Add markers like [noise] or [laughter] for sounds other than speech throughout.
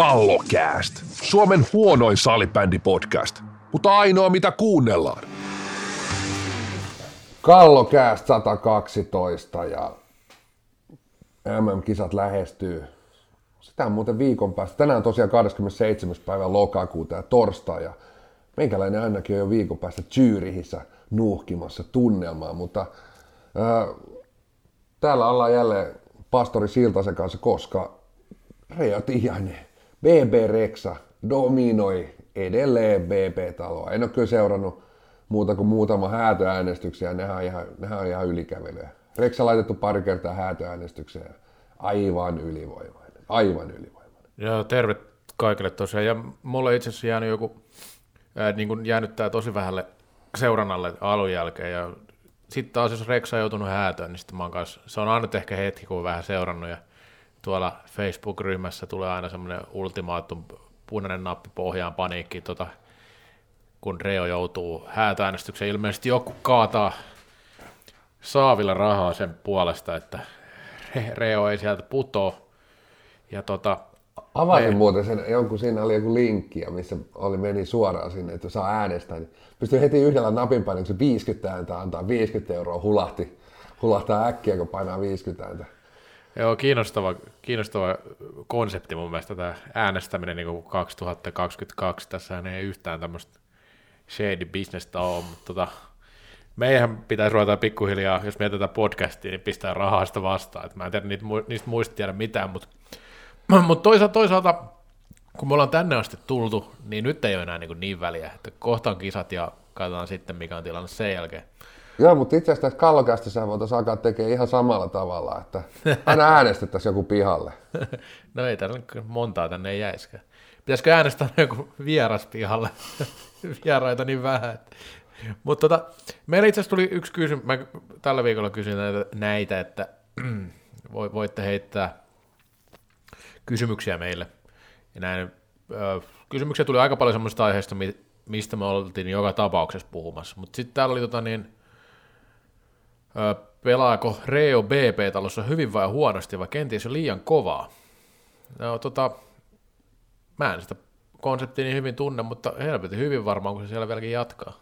Kallokääst. Suomen huonoin salibändi-podcast, mutta ainoa mitä kuunnellaan. Kallokääst 112 ja MM-kisat lähestyy. Sitä on muuten viikon päästä. Tänään on tosiaan 27. päivä lokakuuta ja torstai ja meikäläinen ainakin on jo viikon päästä Zyrihissä nuuhkimassa tunnelmaa, mutta ää, täällä ollaan jälleen pastori Siltasen kanssa, koska Reijo Tiainen, BB Rexa dominoi edelleen BB-taloa. En ole kyllä seurannut muuta kuin muutama häätöäänestyksiä, nehän on ihan, on ihan ylikävelyä. Reksa laitettu pari kertaa häätöäänestykseen, aivan ylivoimainen, aivan ylivoimainen. Joo, terve kaikille tosiaan. Ja mulle itse asiassa jäänyt joku, ää, niin kuin jäänyt tää tosi vähälle seurannalle alun jälkeen. Ja sitten taas jos Reksa on joutunut häätöön, niin sitten mä oon kanssa, se on ainut ehkä hetki, kun on vähän seurannut. Ja tuolla Facebook-ryhmässä tulee aina semmoinen ultimaatum punainen nappi pohjaan paniikki, tota, kun Reo joutuu häätöäänestykseen. Ilmeisesti joku kaataa saavilla rahaa sen puolesta, että Reo ei sieltä putoa. Ja tota, Avasin Me- muuten sen, jonkun, siinä oli joku linkki, missä oli, meni suoraan sinne, että saa äänestää, niin pystyy heti yhdellä napin se 50 ääntä antaa 50 euroa, hulahti, hulahtaa äkkiä, kun painaa 50 ääntä. Joo, kiinnostava, kiinnostava konsepti mun mielestä tämä äänestäminen niin kuin 2022. Tässä ei yhtään tämmöistä shady businessta ole, mutta tota, meidän pitäisi ruveta pikkuhiljaa, jos mietitään podcastia, niin pistää rahaa sitä vastaan. Et mä en tiedä niitä, niistä muista tiedä mitään, mutta, [clears throat] mutta toisaalta, toisaalta, kun me ollaan tänne asti tultu, niin nyt ei ole enää niin, niin väliä, että kohta on kisat ja katsotaan sitten, mikä on tilanne sen jälkeen. Joo, mutta itse asiassa tässä kallokästissä voitaisiin alkaa tekemään ihan samalla tavalla, että aina [laughs] äänestettäisiin joku pihalle. [laughs] No ei täällä montaa tänne ei jäisikään. Pitäisikö äänestää [laughs] joku vieras pihalle? Vieraita niin vähän. Että. Mutta tota, meillä itse asiassa tuli yksi kysymys, mä tällä viikolla kysyin näitä, näitä että [clears throat] voi- voitte heittää kysymyksiä meille. Ja näin, ö, kysymyksiä tuli aika paljon semmoista aiheista, mi- mistä me oltiin joka tapauksessa puhumassa. Mutta sitten täällä oli tota niin, pelaako Reo BP-talossa hyvin vai huonosti, vai kenties jo liian kovaa? No, tota, mä en sitä konseptia niin hyvin tunne, mutta helvetin hyvin varmaan, kun se siellä vieläkin jatkaa.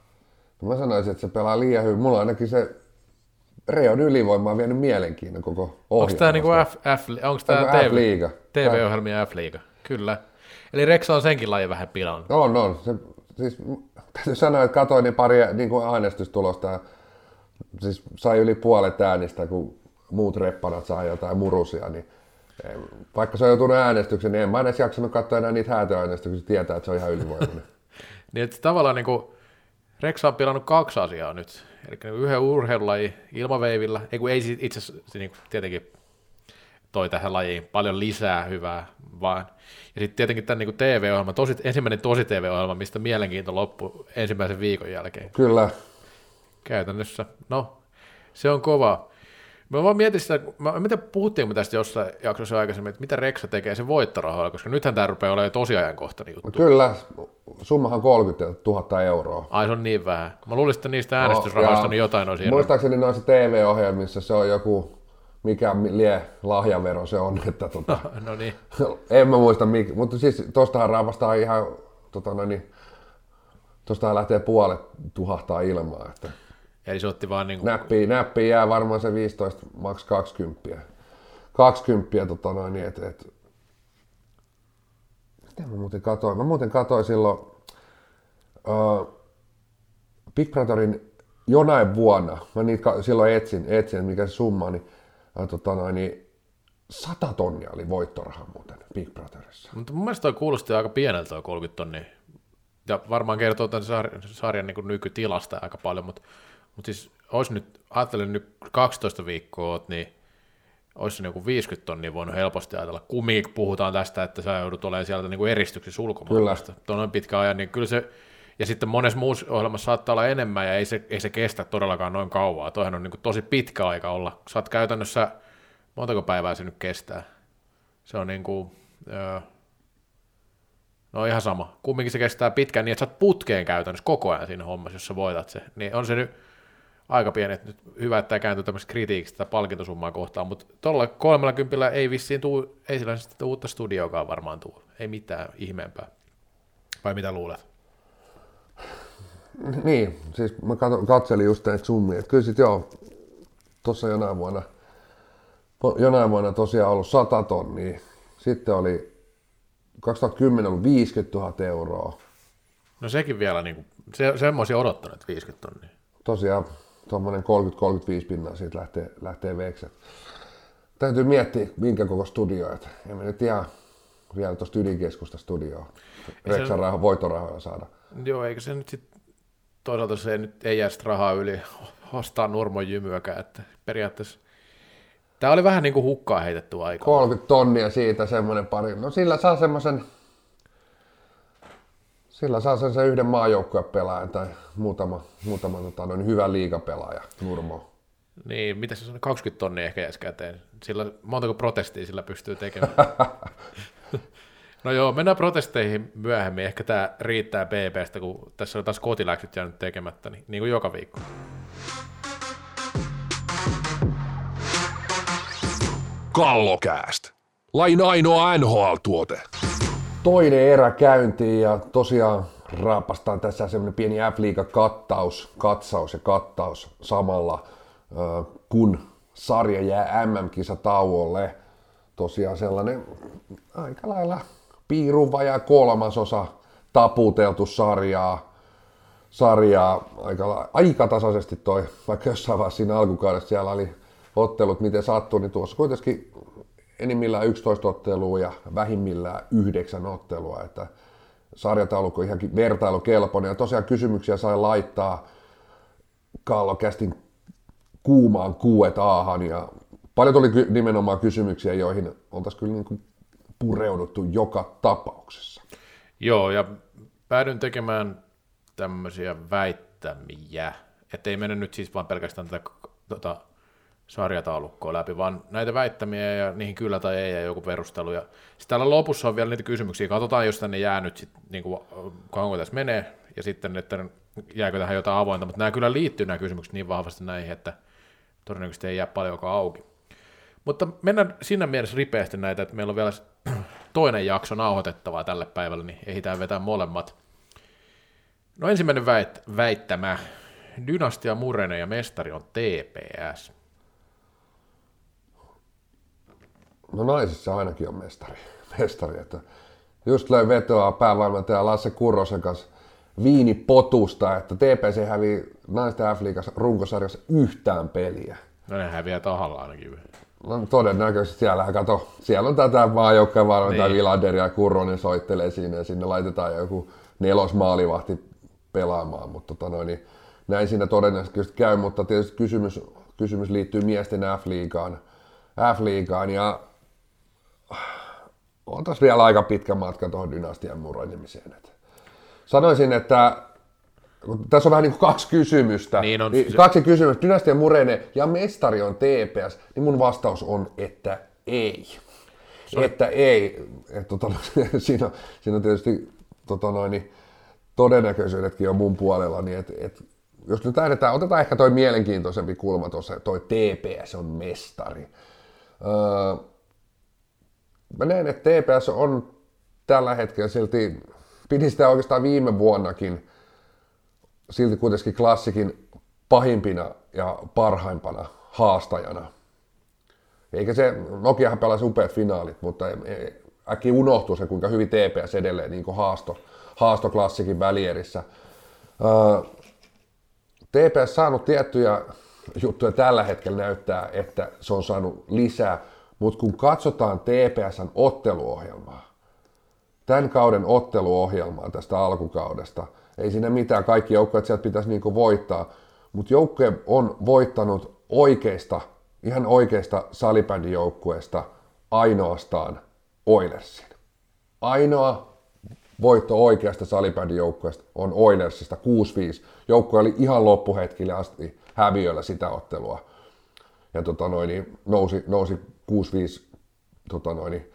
Mä sanoisin, että se pelaa liian hyvin. Mulla ainakin se Reon ylivoima on vienyt mielenkiinnon koko ohjelmasta. Onko tämä niinku F, F, onko tää Onko TV, F-liiga? TV-ohjelmia F-liiga? Kyllä. Eli Rex on senkin lajin vähän pilannut. On, on. Se, siis, täytyy sanoa, että katsoin niin pari niin kuin äänestystulosta. Siis sai yli puolet äänistä, kun muut reppanat saa jotain murusia. Niin, vaikka se on joutunut äänestykseen, niin en mä edes jaksanut katsoa enää niitä häätöäänestyksiä, tietää, että se on ihan ylivoimainen. [laughs] Niin että tavallaan niinku Rex on pilannut kaksi asiaa nyt. Eli niinku yhden urheilulajin ilmaveivillä, ei kun ei itse asiassa se niinku tietenkin toi tähän lajiin paljon lisää hyvää, vaan ja sitten tietenkin tämän niinku TV-ohjelma, tosi, ensimmäinen tosi TV-ohjelma, mistä mielenkiinto loppui ensimmäisen viikon jälkeen. Kyllä. Käytännössä, no, se on kova. Mä vaan mietin sitä, mä, mitä puhuttiinko me tästä jossain jaksossa aikaisemmin, että mitä Reksa tekee sen voittorahoilla, koska nythän tämä rupeaa olemaan tosi ajankohtainen juttu. Kyllä. Summahan 30 000 euroa. Ai se on niin vähän. Mä luulisin, että niistä äänestysrahoista ja niin jotain on siellä. Muistaakseni noissa TV-ohjelmissa se on joku, mikä lie lahjavero se on, [laughs] että tota, [laughs] No niin. en mä muista, mikä, mutta siis tostahan raapastaa ihan, tota noin, niin, tostahan lähtee puolet tuhahtaa ilmaa, että Eli se otti vaan niin kuin, näppiä, näppiä jää varmaan se 15, maks 20. 20 tota noin, niin, et, et, mitä mä muuten katoin? Mä muuten katoin silloin uh, Big Brotherin jonain vuonna, mä niitä silloin etsin, etsin mikä se summa on, niin, uh, tota noin, niin 100 tonnia oli voittoraha muuten Big Brotherissa. mutta mun mielestä toi kuulosti aika pieneltä toi 30 tonnia. Ja varmaan kertoo tämän sarjan, sarjan niin nykytilasta aika paljon, mutta, mutta siis olisi nyt, ajattelen nyt 12 viikkoa, oot, niin olisi joku 50 tonnia voinut helposti ajatella. Kumminkin puhutaan tästä, että sä joudut olemaan sieltä niin kuin eristyksissä ulkomailla. Tuo on pitkä ajan, niin kyllä se, ja sitten monessa muussa ohjelmassa saattaa olla enemmän, ja ei se, ei se kestä todellakaan noin kauaa. Toihan on niin kuin tosi pitkä aika olla. Sä oot käytännössä, montako päivää se nyt kestää? Se on niin kuin, öö, no ihan sama. Kumminkin se kestää pitkään niin, että sä oot putkeen käytännössä koko ajan siinä hommassa, jos sä voitat se. Niin on se nyt, aika pieni, että nyt hyvä, että tämä kääntyy tämmöistä kritiikistä tätä palkintosummaa kohtaan, mutta tuolla 30 ei vissiin tuu, ei sillä sitten uutta studioakaan varmaan tuu, ei mitään ihmeempää. Vai mitä luulet? Niin, siis mä katselin just näitä summia, että kyllä sit joo, tuossa jonain vuonna, jonain vuonna tosiaan ollut 100 tonnia, sitten oli 2010 ollut 50 000 euroa. No sekin vielä, niin kuin, se, semmoisia odottanut 50 tonnia. Tosiaan tuommoinen 30-35 pinnaa siitä lähtee, lähtee vekset. Täytyy miettiä, minkä koko studio, että emme nyt ihan vielä tuosta ydinkeskusta studioa Reksan rahaa, voitorahoja saada. Joo, eikä se nyt sitten toisaalta se nyt ei jää rahaa yli [laughs] ostaa Nurmon jymyäkään, että periaatteessa Tämä oli vähän niin kuin hukkaa heitetty aika. 30 tonnia siitä semmoinen pari. No sillä saa semmoisen, sillä saa sen, sen yhden pelaajan tai muutama, muutama tota, noin hyvä liigapelaaja, Nurmo. Niin, mitä se on, 20 tonnia ehkä jäisi käteen. Sillä, montako protestia sillä pystyy tekemään? [laughs] no joo, mennään protesteihin myöhemmin. Ehkä tämä riittää BBstä, kun tässä on taas kotiläksyt jäänyt tekemättä, niin, niin kuin joka viikko. Kallokääst. Lain ainoa NHL-tuote. Toinen erä käyntiin ja tosiaan raapastaan tässä semmoinen pieni f kattaus, katsaus ja kattaus samalla, kun sarja jää MM-kisa tauolle. Tosiaan sellainen aika lailla piiruva ja kolmasosa taputeltu sarjaa, sarjaa aika, aika tasaisesti toi, vaikka jossain vaiheessa siinä alkukaudessa siellä oli ottelut, miten sattuu, niin tuossa kuitenkin enimmillään 11 ottelua ja vähimmillään 9 ottelua, että sarjataulukko ihan vertailukelpoinen. Ja tosiaan kysymyksiä sai laittaa Kallokästin kuumaan kuuet aahan ja paljon tuli nimenomaan kysymyksiä, joihin oltaisiin kyllä niin kuin pureuduttu joka tapauksessa. Joo, ja päädyin tekemään tämmöisiä väittämiä, ettei mene nyt siis vaan pelkästään tätä tota, sarjataulukkoa läpi, vaan näitä väittämiä ja niihin kyllä tai ei ja joku perustelu. Ja sitten täällä lopussa on vielä niitä kysymyksiä. Katsotaan, jos tänne jää nyt sit, niin kuin, kauanko tässä menee, ja sitten, että jääkö tähän jotain avointa. Mutta nämä kyllä liittyy nämä kysymykset niin vahvasti näihin, että todennäköisesti ei jää paljonkaan auki. Mutta mennään siinä mielessä ripeästi näitä, että meillä on vielä [clears throat] toinen jakso nauhoitettavaa tälle päivälle, niin ehditään vetää molemmat. No ensimmäinen väit, väittämä. Dynastia Murene ja mestari on TPS. No naisissa ainakin on mestari. [laughs] mestari että just löi vetoa päävalmentaja Lasse Kurrosen kanssa viinipotusta, että TPC hävii naisten f runkosarjassa yhtään peliä. No ne häviää tahalla ainakin. No todennäköisesti siellä, kato, siellä on tätä maajoukkojen valmentaja niin. Vilander ja Kurronen soittelee siinä ja sinne laitetaan joku nelosmaalivahti pelaamaan, mutta tota noin, niin näin siinä todennäköisesti käy, mutta tietysti kysymys, kysymys liittyy miesten F-liigaan, F-liigaan ja on tässä vielä aika pitkä matka tuohon dynastian murenemiseen. Sanoisin, että tässä on vähän niin kuin kaksi kysymystä. Niin on. Niin kaksi kysymystä. Dynastia murene ja mestari on TPS. Niin mun vastaus on, että ei. Sorry. Että ei. Et, tota, [laughs] siinä, siinä on tietysti tota noin, niin, todennäköisyydetkin on mun puolella. Niin et, et, jos nyt lähdetään, otetaan ehkä toi mielenkiintoisempi kulma tuossa, toi TPS on mestari. Öö, mä näen, että TPS on tällä hetkellä silti, pidin sitä oikeastaan viime vuonnakin, silti kuitenkin klassikin pahimpina ja parhaimpana haastajana. Eikä se, Nokiahan pelasi upeat finaalit, mutta äkki unohtuu se, kuinka hyvin TPS edelleen niin haasto, haasto klassikin välierissä. TPS saanut tiettyjä juttuja tällä hetkellä näyttää, että se on saanut lisää mutta kun katsotaan TPSn otteluohjelmaa, tämän kauden otteluohjelmaa tästä alkukaudesta, ei siinä mitään, kaikki joukkueet sieltä pitäisi niinku voittaa, mutta joukkue on voittanut oikeista, ihan oikeista salibändijoukkueesta ainoastaan Oilersin. Ainoa voitto oikeasta salibändijoukkueesta on Oilersista 6-5. Joukkue oli ihan loppuhetkille asti häviöllä sitä ottelua. Ja tota noin, niin nousi, nousi 6-5 tota noin,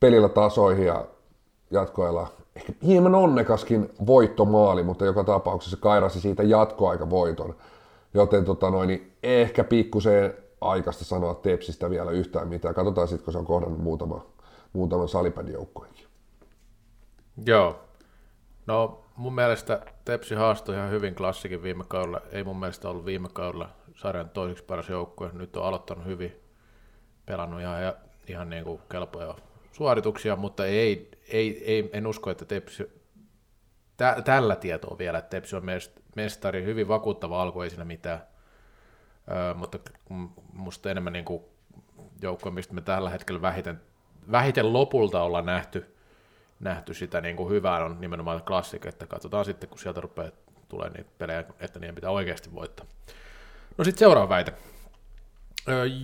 pelillä tasoihin ja jatkoilla ehkä hieman onnekaskin voittomaali, mutta joka tapauksessa kairasi siitä jatkoaika voiton. joten tota noin, ehkä pikkuseen aikaista sanoa Tepsistä vielä yhtään mitään. Katsotaan sitten, kun se on kohdannut muutama, muutaman salibändijoukkojenkin. Joo. No mun mielestä Tepsi haastoi ihan hyvin klassikin viime kaudella. Ei mun mielestä ollut viime kaudella sarjan toiseksi paras joukkue. Nyt on aloittanut hyvin, pelannut ihan, ihan niin kuin kelpoja suorituksia, mutta ei, ei, ei, en usko, että Tepsi, tä, tällä tietoa vielä, että Tepsi on mestari, hyvin vakuuttava alku, ei siinä mitään, Öö, mutta musta enemmän niin kuin joukkue, mistä me tällä hetkellä vähiten, vähiten lopulta ollaan nähty, nähty sitä niin kuin hyvää, on nimenomaan klassik, että katsotaan sitten, kun sieltä rupeaa tulee niitä pelejä, että niiden pitää oikeasti voittaa. No sitten seuraava väite.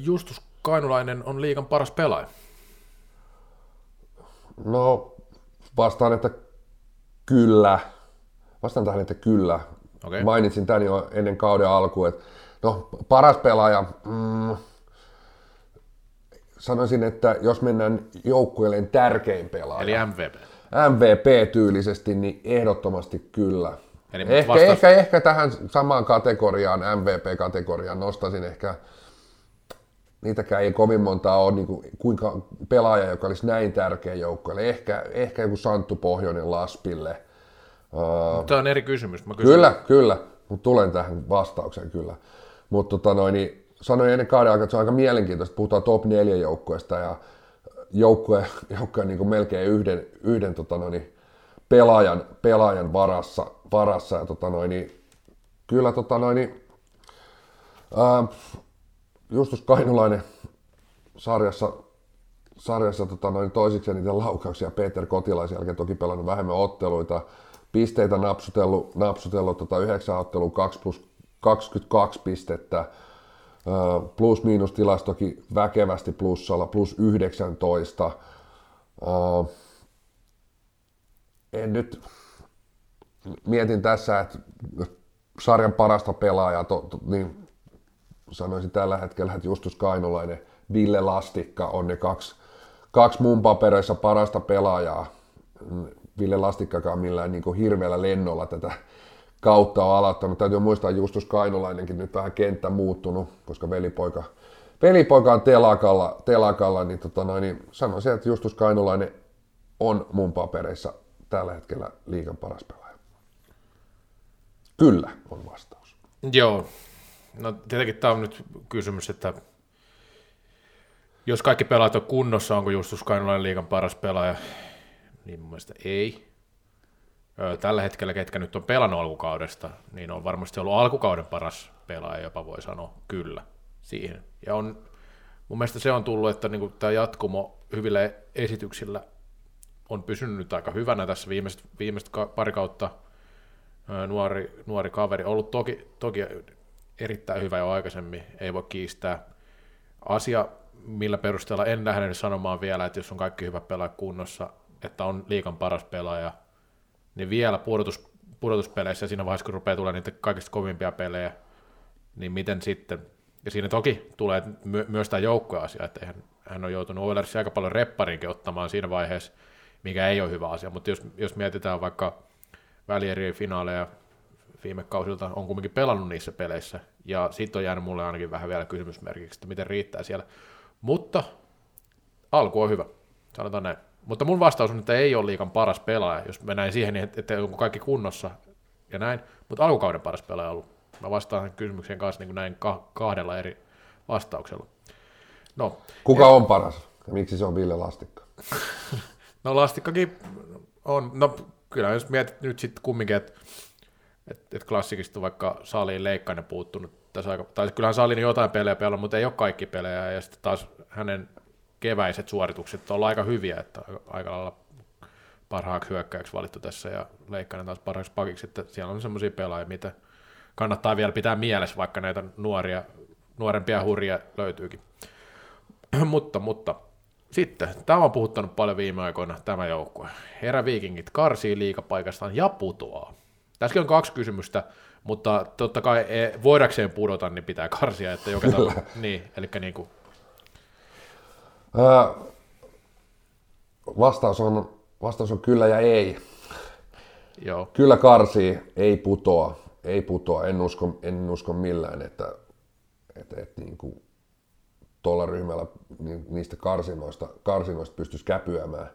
Justus Kainulainen on liikan paras pelaaja. No, vastaan, että kyllä. Vastaan tähän, että kyllä. Okay. Mainitsin tämän jo ennen kauden alkuun, että no, paras pelaaja, mm, sanoisin, että jos mennään joukkueelleen tärkein pelaaja. Eli MVP. MVP-tyylisesti, niin ehdottomasti kyllä. Eli ehkä, vastaus... ehkä, ehkä tähän samaan kategoriaan, MVP-kategoriaan, nostaisin ehkä, niitäkään ei kovin montaa ole, niin kuin, kuinka pelaaja, joka olisi näin tärkeä joukkueelle. Ehkä, ehkä joku Santtu Pohjoinen Laspille. Tämä on eri kysymys. Mä kysyn. Kyllä, kyllä, mutta tulen tähän vastaukseen kyllä. Mutta tota noin, niin sanoin ennen kauden aikaa, että se on aika mielenkiintoista, puhutaan top 4 joukkueesta ja joukkue, joukkue niin melkein yhden, yhden tota noin, pelaajan, pelaajan varassa, varassa ja tota noin, niin, kyllä tota noin, niin, Justus Kainulainen sarjassa, sarjassa tota noin, toisiksi niitä laukauksia Peter Kotilaisen jälkeen toki pelannut vähemmän otteluita, pisteitä napsutellut, napsutellut tota 9 ottelua 2 plus 22 pistettä, plus-miinus tilastokin väkevästi plussalla, plus 19. En nyt mietin tässä, että sarjan parasta pelaajaa, niin sanoisin tällä hetkellä, että Justus Kainolainen, Ville Lastikka on ne kaksi, kaksi mun papereissa parasta pelaajaa. Ville Lastikkakaan millään niin hirveällä lennolla tätä kautta on aloittanut. Täytyy muistaa Justus Kainolainenkin nyt vähän kenttä muuttunut, koska velipoika, velipoika on telakalla, telakalla niin, tota noin, niin sanoisin, että Justus Kainolainen on mun papereissa tällä hetkellä liikan paras pelaaja. Kyllä on vastaus. Joo. No tietenkin tämä on nyt kysymys, että jos kaikki pelaajat on kunnossa, onko Justus Kainolainen liikan paras pelaaja? Niin mun mielestä ei tällä hetkellä, ketkä nyt on pelannut alkukaudesta, niin on varmasti ollut alkukauden paras pelaaja, jopa voi sanoa kyllä siihen. Ja on, mun mielestä se on tullut, että niin tämä jatkumo hyvillä esityksillä on pysynyt aika hyvänä tässä viimeiset, viimeiset pari kautta. Nuori, nuori kaveri, ollut toki, toki erittäin hyvä jo aikaisemmin, ei voi kiistää. Asia, millä perusteella en lähde sanomaan vielä, että jos on kaikki hyvä pelaaja kunnossa, että on liikan paras pelaaja, niin vielä pudotus, pudotuspeleissä siinä vaiheessa, kun rupeaa tulemaan niitä kaikista kovimpia pelejä, niin miten sitten, ja siinä toki tulee my- myös tämä joukkoasia, että hän, hän on joutunut Oilersin aika paljon repparinkin ottamaan siinä vaiheessa, mikä ei ole hyvä asia, mutta jos, jos mietitään vaikka välierien finaaleja viime kausilta, on kumminkin pelannut niissä peleissä, ja siitä on jäänyt mulle ainakin vähän vielä kysymysmerkiksi, että miten riittää siellä, mutta alku on hyvä, sanotaan näin. Mutta mun vastaus on, että ei ole liikan paras pelaaja, jos mennään siihen, että onko kaikki kunnossa ja näin, mutta alkukauden paras pelaaja on ollut. Mä vastaan kysymykseen kanssa niin kuin näin kahdella eri vastauksella. No, Kuka ja... on paras? Miksi se on Ville Lastikka? [laughs] no Lastikkakin on, no kyllä jos mietit nyt sitten kumminkin, että et, et klassikista vaikka Saliin Leikkainen puuttunut tässä aika, tai kyllähän Saliin jotain pelejä pelaa, mutta ei ole kaikki pelejä, ja sitten taas hänen keväiset suoritukset on aika hyviä, että aika lailla parhaaksi hyökkäyksi valittu tässä ja Leikkanen taas parhaaksi pakiksi, että siellä on semmoisia pelaajia, mitä kannattaa vielä pitää mielessä, vaikka näitä nuoria, nuorempia hurjia löytyykin. [clears throat] mutta, mutta sitten, tämä on puhuttanut paljon viime aikoina, tämä joukkue. Eräviikingit karsii liikapaikastaan ja putoaa. Tässäkin on kaksi kysymystä, mutta totta kai e, voidakseen pudota, niin pitää karsia, että joka [laughs] tavalla, niin, eli niin kuin vastaus, on, vastaus on kyllä ja ei. Joo. Kyllä karsii, ei putoa. ei putoa. En usko, en usko millään, että, että, että niin kuin tuolla ryhmällä niistä karsinoista, karsinoista pystyisi käpyämään,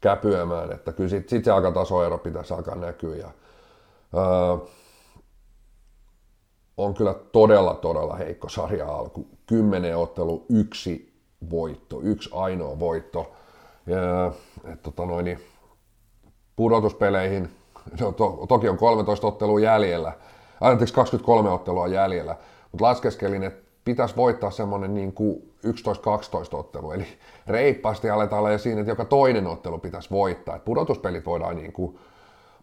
käpyämään. että kyllä sitten sit se aika tasoero pitäisi alkaa näkyä. Ja, öö, on kyllä todella, todella heikko sarja alku. Kymmenen ottelu, yksi voitto, yksi ainoa voitto. Ja, et, tota noin, niin pudotuspeleihin, no, to, toki on 13 ottelua jäljellä, anteeksi 23 ottelua jäljellä, mutta laskeskelin, että pitäisi voittaa semmoinen niin kuin 11-12 ottelu, eli reippaasti aletaan olla siinä, että joka toinen ottelu pitäisi voittaa. Et pudotuspelit voidaan niin kuin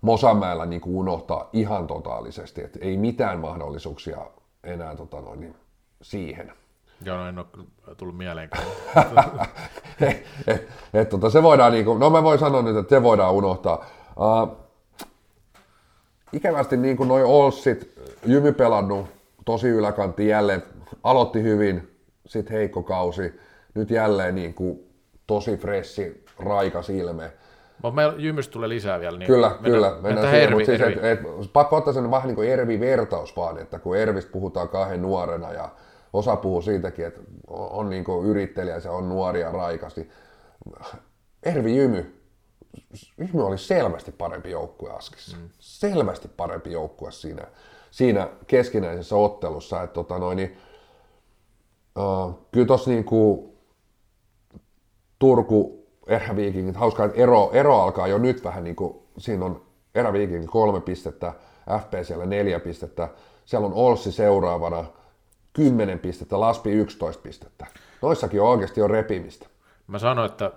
Mosamäellä niin kuin unohtaa ihan totaalisesti, että ei mitään mahdollisuuksia enää tota noin, niin siihen. Joo, no en ole tullut mieleenkään. [laughs] et, et, et, tota, se voidaan, niin kuin, no mä voin sanoa nyt, että se voidaan unohtaa. Uh, ikävästi niin kuin noi Olssit, Jymy pelannut tosi yläkantti jälleen, aloitti hyvin, sitten heikko kausi, nyt jälleen niin kuin tosi fressi, raikas ilme. Mutta meillä Jymystä tulee lisää vielä. Niin kyllä, mennään, kyllä, mennään, mennään siihen, mutta siis, et, et, pakko ottaa sen vähän niin kuin Ervi-vertaus vaan, että kun Ervistä puhutaan kahden nuorena ja osa puhuu siitäkin, että on, niin kuin yrittelijä, se on nuoria raikasti. Ervi Jymy, Jymy oli selvästi parempi joukkue Askissa. Mm. Selvästi parempi joukkue siinä, siinä keskinäisessä ottelussa. Että tota noin, niin, uh, kyllä tuossa niin kuin Turku, eräviikingit, hauskaa, että ero, ero alkaa jo nyt vähän niin kuin, siinä on eräviikingit kolme pistettä, FPCllä neljä pistettä, siellä on Olssi seuraavana, 10 pistettä, Laspi 11 pistettä. Noissakin on oikeasti jo repimistä. Mä sanoin, että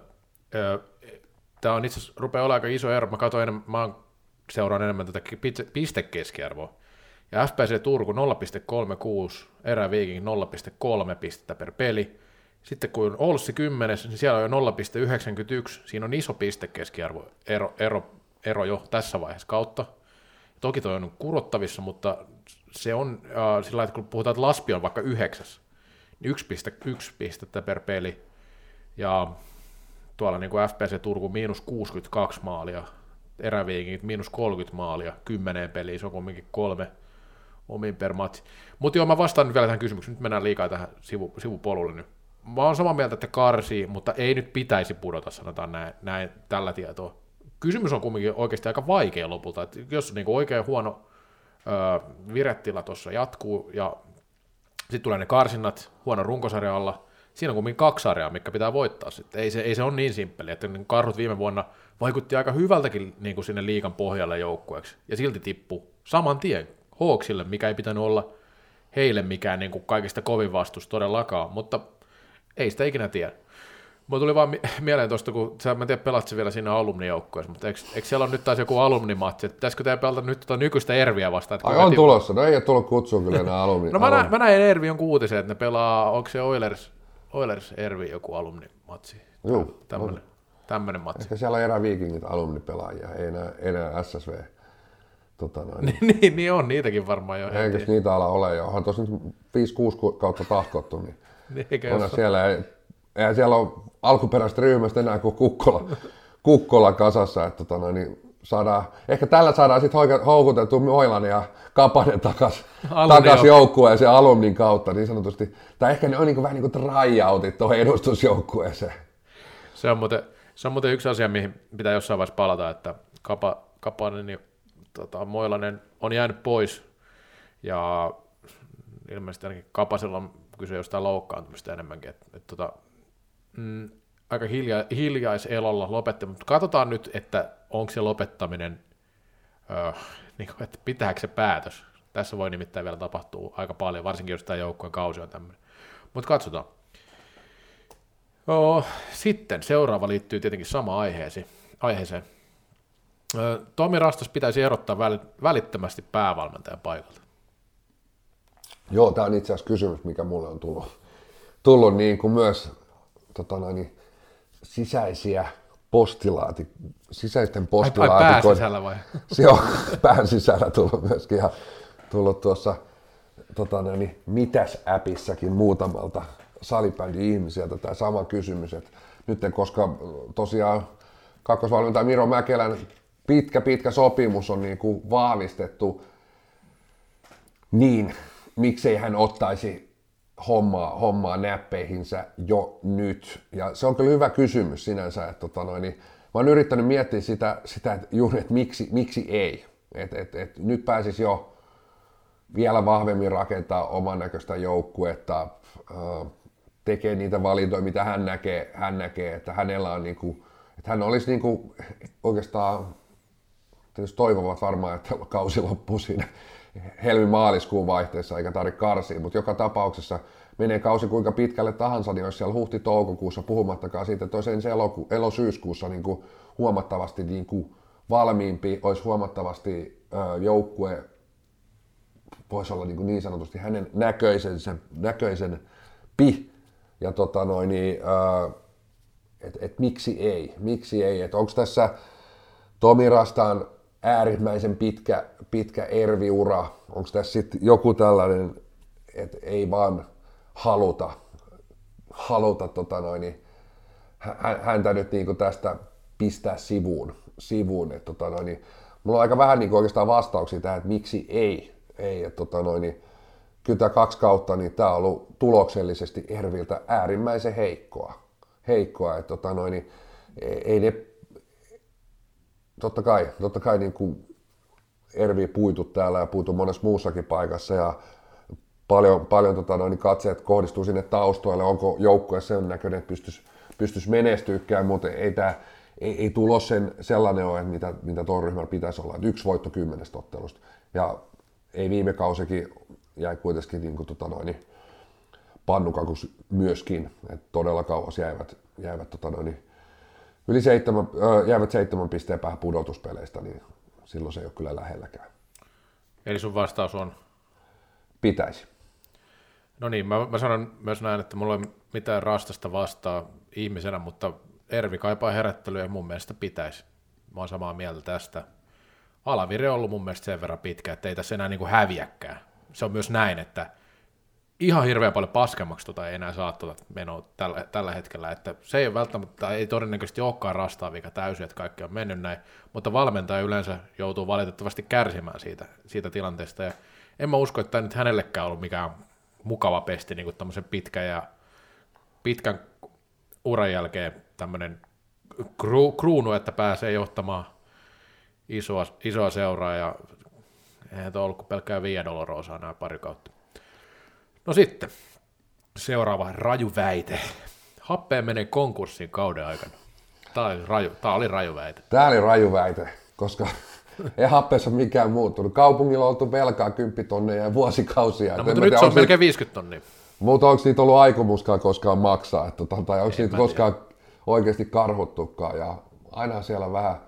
tämä on itse asiassa, rupeaa olla aika iso ero. Mä katsoin enemmän, mä seuraan enemmän tätä pistekeskiarvoa. Ja FPC Turku 0,36, Eräviiking 0,3 pistettä per peli. Sitten kun Olssi 10, niin siellä on jo 0,91. Siinä on iso pistekeskiarvo ero, ero, ero jo tässä vaiheessa kautta. Toki toi on kurottavissa, mutta se on äh, sillä että kun puhutaan, että Laspi on vaikka yhdeksäs, niin 1,1 pistettä per peli. Ja tuolla niin kuin FPC Turku miinus 62 maalia, eräviikingit miinus 30 maalia, 10 peliä, se on kumminkin kolme omin per matsi. Mutta joo, mä vastaan nyt vielä tähän kysymykseen, nyt mennään liikaa tähän sivu, sivupolulle nyt. Mä oon samaa mieltä, että karsii, mutta ei nyt pitäisi pudota, sanotaan näin, näin tällä tietoa. Kysymys on kumminkin oikeasti aika vaikea lopulta, että jos niin kuin oikein huono öö, virettila tuossa jatkuu ja sitten tulee ne karsinnat huono runkosarja alla, siinä on kumminkin kaksi sarjaa, mikä pitää voittaa sitten. Ei se, ei se ole niin simppeli, että niin karhut viime vuonna vaikutti aika hyvältäkin niin kuin sinne liikan pohjalle joukkueeksi, ja silti tippu saman tien Hawksille, mikä ei pitänyt olla heille mikään niin kuin kaikista kovin vastus todellakaan, mutta ei sitä ikinä tiedä. Mulla tuli vaan [laughs] mieleen tuosta, kun sä, mä en tiedä, pelatko vielä siinä alumnijoukkueessa, mutta eikö, eikö, siellä ole nyt taas joku alumnimatsi, että pitäisikö teidän pelata nyt tuota nykyistä Erviä vastaan? Ai on tulossa, no ei ole tullut kutsua kyllä enää alumni. no mä, alumni. mä näin Ervi on uutisen, että ne pelaa, onko se Oilers, Oilers Ervi joku alumnimatsi? Joo. Tämmönen, tämmönen matsi. Ehkä siellä on eräviikingit alumnipelaajia, ei enää, enää SSV. Tota noin. [laughs] niin, niin, niin, on niitäkin varmaan jo. Eikö niitä ala ole jo? Onhan tuossa nyt 5-6 kautta tahkottu, niin, niin onhan siellä, ei, eihän siellä ole alkuperäistä ryhmästä enää kuin Kukkola, Kukkola kasassa, että tota noin, niin saadaan, ehkä tällä saadaan sitten houkuteltua Moilan ja Kapanen takas, takas joukkueeseen alumnin kautta niin sanotusti. Tai ehkä ne on niin kuin, vähän niin kuin tryoutit tuohon edustusjoukkueeseen. Se on, muuten, se on muuten yksi asia, mihin pitää jossain vaiheessa palata, että Kapa, Kapanen ja tota, Moilanen on jäänyt pois ja ilmeisesti ainakin Kapasella on kyse jostain loukkaantumista enemmänkin. Et, et, tota, mm, aika hilja, hiljaiselolla lopetti, mutta katsotaan nyt, että onko se lopettaminen, öö, niin kuin, että pitääkö se päätös. Tässä voi nimittäin vielä tapahtua aika paljon, varsinkin jos tämä joukkueen kausi on tämmöinen. Mutta katsotaan. Joo, sitten seuraava liittyy tietenkin sama aiheesi, aiheeseen. Tomi Rastas pitäisi erottaa välittömästi päävalmentajan paikalta. Joo, tämä on itse asiassa kysymys, mikä mulle on tullut, tullut niin kuin myös tota noin, sisäisiä postilaati, sisäisten postilaatikoiden... Ai, sisällä vai? [laughs] Se on pään sisällä tullut myöskin ja tullut tuossa tota noin, Mitäs-äpissäkin muutamalta salibändi-ihmiseltä tämä sama kysymys, että nyt koska tosiaan kakkosvalmentaja Miro Mäkelän pitkä pitkä sopimus on niin kuin vahvistettu niin miksei hän ottaisi hommaa, hommaa näppeihinsä jo nyt? Ja se on kyllä hyvä kysymys sinänsä, että tota noin, niin mä oon yrittänyt miettiä sitä, sitä että juuri, että miksi, miksi ei. Et, et, et nyt pääsisi jo vielä vahvemmin rakentaa oman näköistä joukkuetta, tekee niitä valintoja, mitä hän näkee, hän näkee että hänellä on niinku, että hän olisi niinku oikeastaan, tietysti toivovat varmaan, että kausi loppuu siinä helmi-maaliskuun vaihteessa eikä tarvitse karsia, mutta joka tapauksessa menee kausi kuinka pitkälle tahansa, niin olisi siellä huhti-toukokuussa puhumattakaan siitä, että olisi ensi eloku- elosyyskuussa niin kuin huomattavasti niin kuin valmiimpi, olisi huomattavasti ö, joukkue, voisi olla niin, kuin niin sanotusti hänen näköisen, näköisen pi, ja tota noin, niin, että et miksi ei, miksi ei, että onko tässä Tomi Rastaan äärimmäisen pitkä, pitkä erviura, onko tässä sitten joku tällainen, että ei vaan haluta, haluta tota noin, niin häntä nyt niin tästä pistää sivuun, sivuun että tota noin, niin mulla on aika vähän niin oikeastaan vastauksia tähän, että miksi ei, ei että tota noin, niin kyllä tämä kaksi kautta, niin tämä on ollut tuloksellisesti Erviltä äärimmäisen heikkoa. Heikkoa, että tota noin, niin ei ne, totta kai, totta kai niin kuin Ervi puitu täällä ja puitu monessa muussakin paikassa ja paljon, paljon tota noin, niin katseet kohdistuu sinne taustoille, onko joukkue sen näköinen, että pystyisi pystyisi menestyykään, mutta ei, tämä, ei, ei tulos sen sellainen ole, mitä, mitä tuon ryhmällä pitäisi olla. Että yksi voitto kymmenestä ottelusta. Ja ei viime kausikin jäi kuitenkin niin kuin, tota noin, niin pannukakus myöskin, että todella kauas jäivät, jäivät tota noin, yli seitsemän, äh, jäivät seitsemän pisteen päähän pudotuspeleistä, niin silloin se ei ole kyllä lähelläkään. Eli sun vastaus on? Pitäisi. No niin, mä, mä sanon myös näin, että mulla ei mitään rastasta vastaa ihmisenä, mutta Ervi kaipaa herättelyä ja mun mielestä pitäisi. Mä oon samaa mieltä tästä. Alavire on ollut mun mielestä sen verran pitkä, että ei tässä enää niin kuin häviäkään se on myös näin, että ihan hirveän paljon paskemmaksi tota ei enää saa tuota menoa tällä, tällä hetkellä, että se ei välttämättä, ei todennäköisesti olekaan rastaa vika täysin, että kaikki on mennyt näin, mutta valmentaja yleensä joutuu valitettavasti kärsimään siitä, siitä tilanteesta, ja en mä usko, että tämä nyt hänellekään ollut mikään mukava pesti niin tämmöisen pitkän ja pitkän uran jälkeen tämmöinen kruunu, että pääsee johtamaan isoa, isoa seuraa ja Eihän tuo ollut kuin pelkkää Via Dolorosaa nämä pari kautta. No sitten, seuraava raju väite. Happeen menee konkurssiin kauden aikana. Tämä oli raju, tämä oli raju väite. Tämä oli raju väite, koska ei happeessa mikään muuttunut. Kaupungilla on oltu velkaa 10 tonnia ja vuosikausia. No, mutta nyt tiedä, se on melkein 50 tonnia. Mutta onko niitä ollut aikomuskaan koskaan maksaa? Että, tota, tai onko niitä koskaan tiedä. oikeasti karhuttukaan? Ja aina siellä vähän,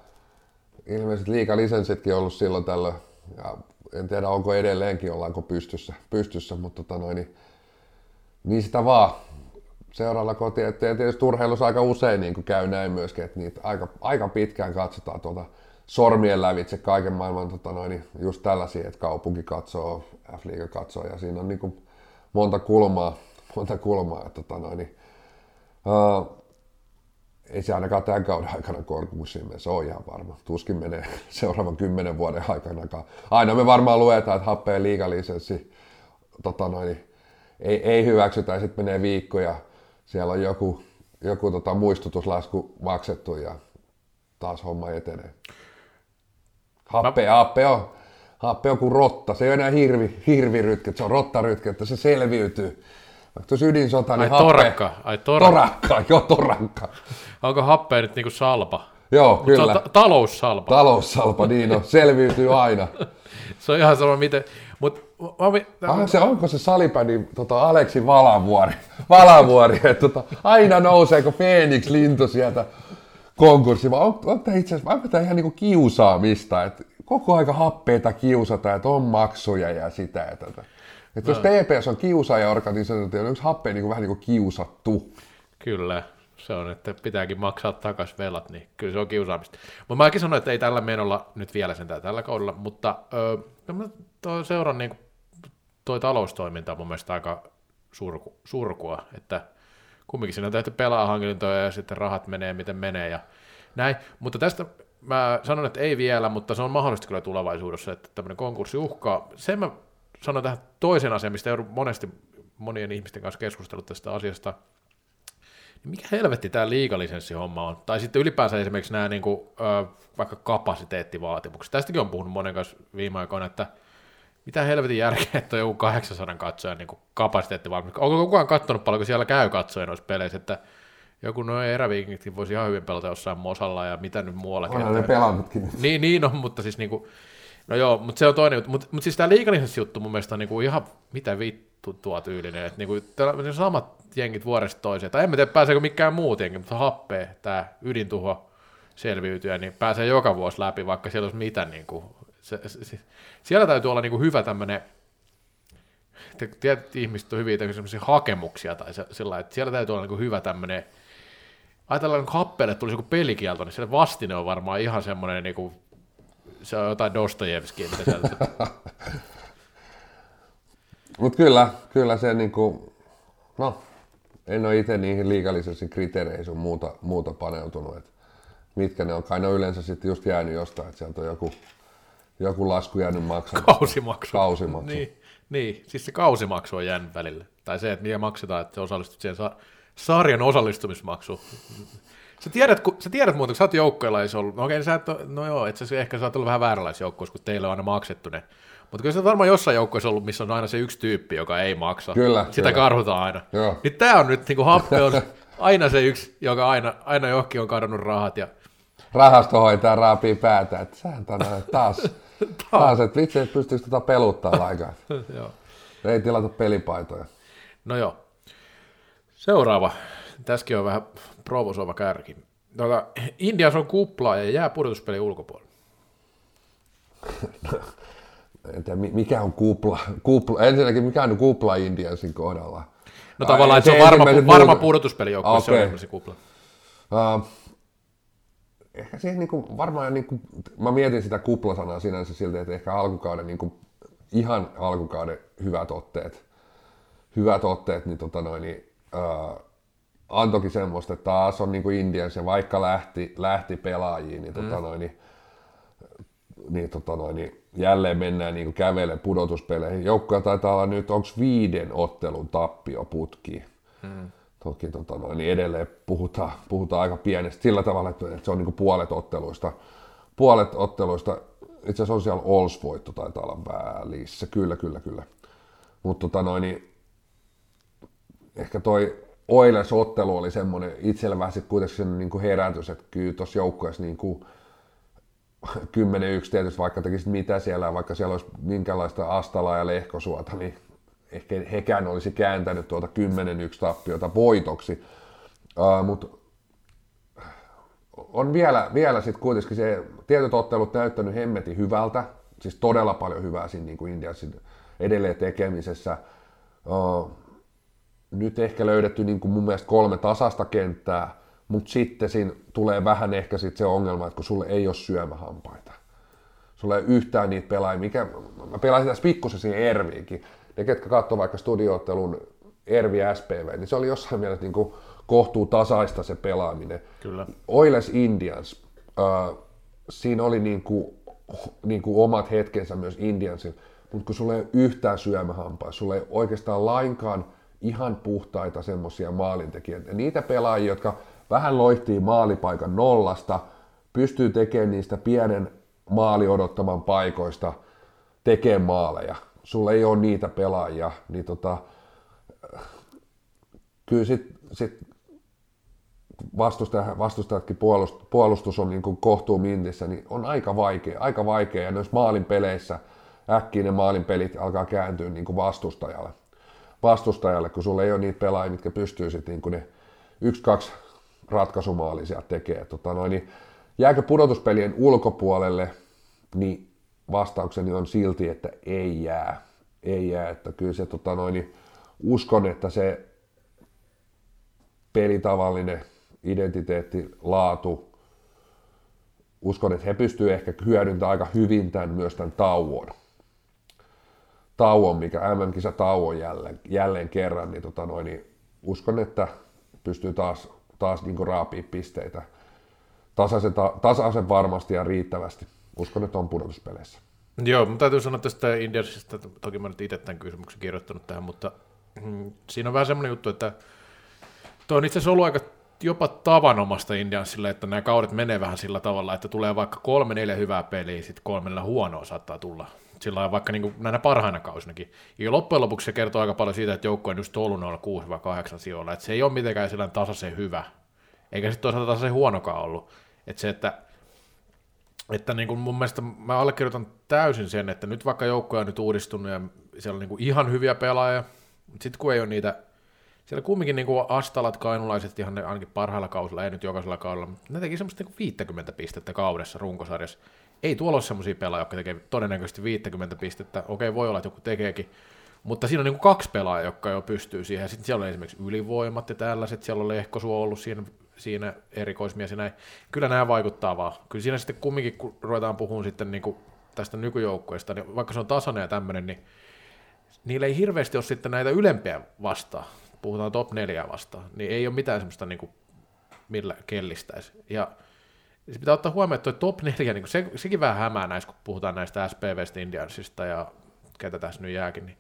ilmeisesti liikalisensitkin ollut silloin tällöin. Ja en tiedä onko edelleenkin, ollaanko pystyssä, pystyssä mutta tota noin, niin, niin sitä vaan seuraavalla kotiin. Et tietysti urheilussa aika usein niin käy näin myöskin, että niitä aika, aika pitkään katsotaan tuota sormien lävitse kaiken maailman tota noin, niin just tällaisia, että kaupunki katsoo, F-liiga katsoo ja siinä on niin kuin monta kulmaa, monta kulmaa. Että tota noin, uh, ei se ainakaan tämän kauden aikana mene, se on ihan varma. Tuskin menee [laughs] seuraavan kymmenen vuoden aikana. Aina me varmaan luetaan, että happeen liigalisenssi tota noin, ei, ei hyväksytä ja sitten menee viikko ja siellä on joku, joku tota muistutuslasku maksettu ja taas homma etenee. Happe, happe on, happe on kuin rotta, se ei ole enää hirvi, hirvirytke, se on rottarytke, että se selviytyy. Vaikka tuossa ydinsota, niin ai happe... torakka, ai torakka. Torakka, joo torakka. Onko happea nyt niinku salpa? Joo, Mut kyllä. Se on ta- taloussalpa. Taloussalpa, niin on. Selviytyy aina. [laughs] se on ihan sama miten. Mut, mä, ah, se onko se salipädi tota Aleksi Valavuori? [laughs] Valavuori, että tota, aina nousee kuin Phoenix lintu sieltä konkurssi. Vai on, on itse asiassa, onko tämä ihan niinku kiusaamista, että koko aika happeita kiusata, että on maksuja ja sitä ja tätä. Että no. jos TPS on kiusaajaorganisaatio, niin onko happe niin kuin, vähän niin kuin kiusattu? Kyllä, se on, että pitääkin maksaa takaisin velat, niin kyllä se on kiusaamista. Mutta mäkin sanoin, että ei tällä menolla nyt vielä sentään tällä kaudella, mutta öö, tuo seuran niin toi taloustoiminta on mun mielestä aika surku, surkua, että kumminkin siinä on tehty pelaahankintoja ja sitten rahat menee miten menee ja näin, mutta tästä mä sanon, että ei vielä, mutta se on mahdollista kyllä tulevaisuudessa, että tämmöinen konkurssi uhkaa. Sen mä sanoa tähän toisen asian, mistä joudun monesti monien ihmisten kanssa keskustellut tästä asiasta, niin mikä helvetti tämä liigalisenssihomma on? Tai sitten ylipäänsä esimerkiksi nämä niin kuin, vaikka kapasiteettivaatimukset. Tästäkin on puhunut monen kanssa viime aikoina, että mitä helvetin järkeä, että on joku 800 katsojan niin kapasiteettivaatimukset. Onko kukaan katsonut paljon, kun siellä käy katsoja noissa peleissä, että joku noin eräviikingitkin voisi ihan hyvin pelata jossain Mosalla ja mitä nyt muualla. Onhan ne pelannutkin. Niin, niin on, mutta siis niinku, no joo, mutta se on toinen juttu. Mutta mut siis tämä liikalisenssi-juttu mun mielestä on niinku ihan mitä vittu tuo tyylinen, että niinku, täällä samat jengit vuodesta toiseen, tai en mä tiedä pääseekö mikään muu jengi, mutta happee, tämä ydintuho selviytyä, niin pääsee joka vuosi läpi, vaikka siellä olisi mitä, niin kuin, se, se, siellä täytyy olla niin kuin hyvä tämmöinen, tietyt ihmiset on hyviä sellaisia hakemuksia, tai se, sillä että siellä täytyy olla niin kuin hyvä tämmöinen, ajatellaan, että happeelle tulisi joku pelikielto, niin siellä vastine on varmaan ihan semmoinen, niin kuin, se on jotain Dostojevskia, mitä sieltä... [laughs] Mutta kyllä, kyllä se niinku, no, en ole itse niihin liikallisiksi kriteereihin sun muuta, muuta paneutunut, että mitkä ne on. Kai ne on yleensä sitten just jäänyt jostain, että sieltä on joku, joku lasku jäänyt maksamatta. Kausimaksu. Kausimaksu. Niin, niin, siis se kausimaksu on jäänyt välillä. Tai se, että mikä maksetaan, että osallistut siihen sa- sarjan osallistumismaksu. Sä tiedät, kun, sä tiedät muuten, kun sä oot joukkoilla ollut, no okei, sä et, no joo, että sä ehkä sä oot ollut vähän vääränlaisissa joukkoissa, kun teille on aina maksettu ne. Mutta kyllä se varmaan jossain joukkoissa ollut, missä on aina se yksi tyyppi, joka ei maksa. Kyllä, Sitä kyllä. karhutaan aina. Joo. Niin tää on nyt, niin kuin happe on [laughs] aina se yksi, joka aina, aina johonkin on kadonnut rahat. Ja... Rahastohoitaja raapii päätä, että sähän tänään [laughs] taas, taas että vitsi, että pystyykö tota peluttaa laikaan. [laughs] joo. Ei tilata pelipaitoja. No joo. Seuraava. Tässäkin on vähän provosoiva kärki. Tuota, Indias on kupla ja jää pudotuspeli ulkopuolelle. [laughs] En tiedä, mi- mikä on kupla. kupla. Ensinnäkin, mikä on kupla Indiansin kohdalla? No tavallaan, että se on varma, ensimmäiset varma muut- pudotuspeli joukkue, se on ensimmäisen kupla. Uh, ehkä siihen niinku, varmaan, niinku, mä mietin sitä kuplasanaa sinänsä siltä, että ehkä alkukauden, niinku, ihan alkukauden hyvät otteet, hyvät otteet, niin, tota noin, niin uh, antoikin semmoista, että taas on niinku Indians ja vaikka lähti, lähti pelaajiin, niin, tota noin, niin, niin, tota noin, niin jälleen mennään niin kävele pudotuspeleihin. Joukkoja taitaa olla nyt, onko viiden ottelun tappioputki. Hmm. Toki tota noin, niin edelleen puhutaan, puhutaan aika pienestä sillä tavalla, että että se on niin puolet otteluista. Puolet otteluista, itse asiassa on siellä Ols-voitto taitaa olla välissä, kyllä, kyllä, kyllä. Mutta tota noin, niin ehkä toi Oilers-ottelu oli semmoinen itsellä vähän sit kuitenkin sen niin herätys, että kyllä tuossa joukkueessa niin kuin 10-1 tietysti, vaikka tekisit mitä siellä, vaikka siellä olisi minkälaista Astalaa ja Lehkosuota, niin ehkä hekään olisi kääntänyt tuota 10-1 tappiota voitoksi. Uh, Mutta on vielä, vielä sitten kuitenkin se tietyt ottelut näyttänyt hemmetin hyvältä, siis todella paljon hyvää siinä niin kuin Indiasin edelleen tekemisessä. Uh, nyt ehkä löydetty niin kuin mun mielestä kolme tasasta kenttää, mutta sitten siinä tulee vähän ehkä sit se ongelma, että kun sulle ei ole syömähampaita. Sulla ei yhtään niitä pelaajia. Mikä, mä pelasin tässä pikkusen siihen Erviinkin. Ne, ketkä katsoo vaikka studioottelun Ervi SPV, niin se oli jossain mielessä niin kuin kohtuu tasaista se pelaaminen. Kyllä. Oilers Indians, äh, siinä oli niin kuin, niin kuin omat hetkensä myös Indiansilla, mutta kun sulla ei ole yhtään syömähampaa, sulla ei oikeastaan lainkaan ihan puhtaita semmoisia maalintekijöitä. Niitä pelaajia, jotka vähän loihtii maalipaikan nollasta, pystyy tekemään niistä pienen maali odottaman paikoista, tekemään maaleja. Sulla ei ole niitä pelaajia, niin tota, kyllä sit, sit vastustaja, vastustajatkin puolustus, puolustus on niin kohtuu mintissä, niin on aika vaikea, aika vaikea. Ja noissa maalin peleissä äkkiä ne maalin pelit alkaa kääntyä niin kuin vastustajalle. Vastustajalle, kun sulla ei ole niitä pelaajia, mitkä pystyy sitten niin ne yksi, kaksi ratkaisumaalia sieltä tekee. Tota noin, niin jääkö pudotuspelien ulkopuolelle, niin vastaukseni on silti, että ei jää. Ei jää, että kyllä se tota noin, niin uskon, että se pelitavallinen identiteetti, laatu, uskon, että he pystyvät ehkä hyödyntämään aika hyvin tämän, myös tämän tauon. Tauon, mikä MM-kisa tauon jälleen, jälleen kerran, niin, tota noin, niin uskon, että pystyy taas, taas niin raapia pisteitä tasaisen, tasaisen varmasti ja riittävästi. Uskon, että on pudotuspeleissä. Joo, mutta täytyy sanoa tästä Indiansista, toki mä nyt itse tämän kysymyksen kirjoittanut tähän, mutta mm, siinä on vähän semmoinen juttu, että tuo on itse asiassa ollut aika jopa tavanomasta Indiansille, että nämä kaudet menee vähän sillä tavalla, että tulee vaikka kolme, neljä hyvää peliä, sitten kolme, neljä huonoa saattaa tulla. Sillä vaikka niin kuin näinä parhaina kausinakin. Ja loppujen lopuksi se kertoo aika paljon siitä, että joukkue on just ollut noilla 6-8 sijoilla, että se ei ole mitenkään sellainen tasaisen hyvä, eikä sitten toisaalta tasaisen huonokaan ollut. Että se, että että niin kuin mun mielestä mä allekirjoitan täysin sen, että nyt vaikka joukkoja on nyt uudistunut ja siellä on niin kuin ihan hyviä pelaajia, mutta sitten kun ei ole niitä, siellä kumminkin niin kuin Astalat, Kainulaiset ihan ne ainakin parhailla kausilla, ei nyt jokaisella kaudella, mutta ne teki semmoista niin 50 pistettä kaudessa runkosarjassa. Ei tuolla ole semmoisia pelaajia, jotka tekee todennäköisesti 50 pistettä, okei voi olla, että joku tekeekin, mutta siinä on niin kaksi pelaajaa, jotka jo pystyy siihen. Sitten siellä on esimerkiksi ylivoimat ja tällaiset, siellä on Lehkosuo ollut siinä siinä erikoismies ja näin. Kyllä nämä vaikuttaa vaan. Kyllä siinä sitten kumminkin, kun ruvetaan puhumaan sitten niin kuin tästä nykyjoukkueesta, niin vaikka se on tasainen ja tämmöinen, niin niillä ei hirveästi ole sitten näitä ylempiä vastaan, puhutaan top 4 vastaan, niin ei ole mitään semmoista, niin kuin, millä kellistäisi. Ja se pitää ottaa huomioon, että top 4, niin se, sekin vähän hämää näissä, kun puhutaan näistä SPVstä, Indiansista ja ketä tässä nyt jääkin, niin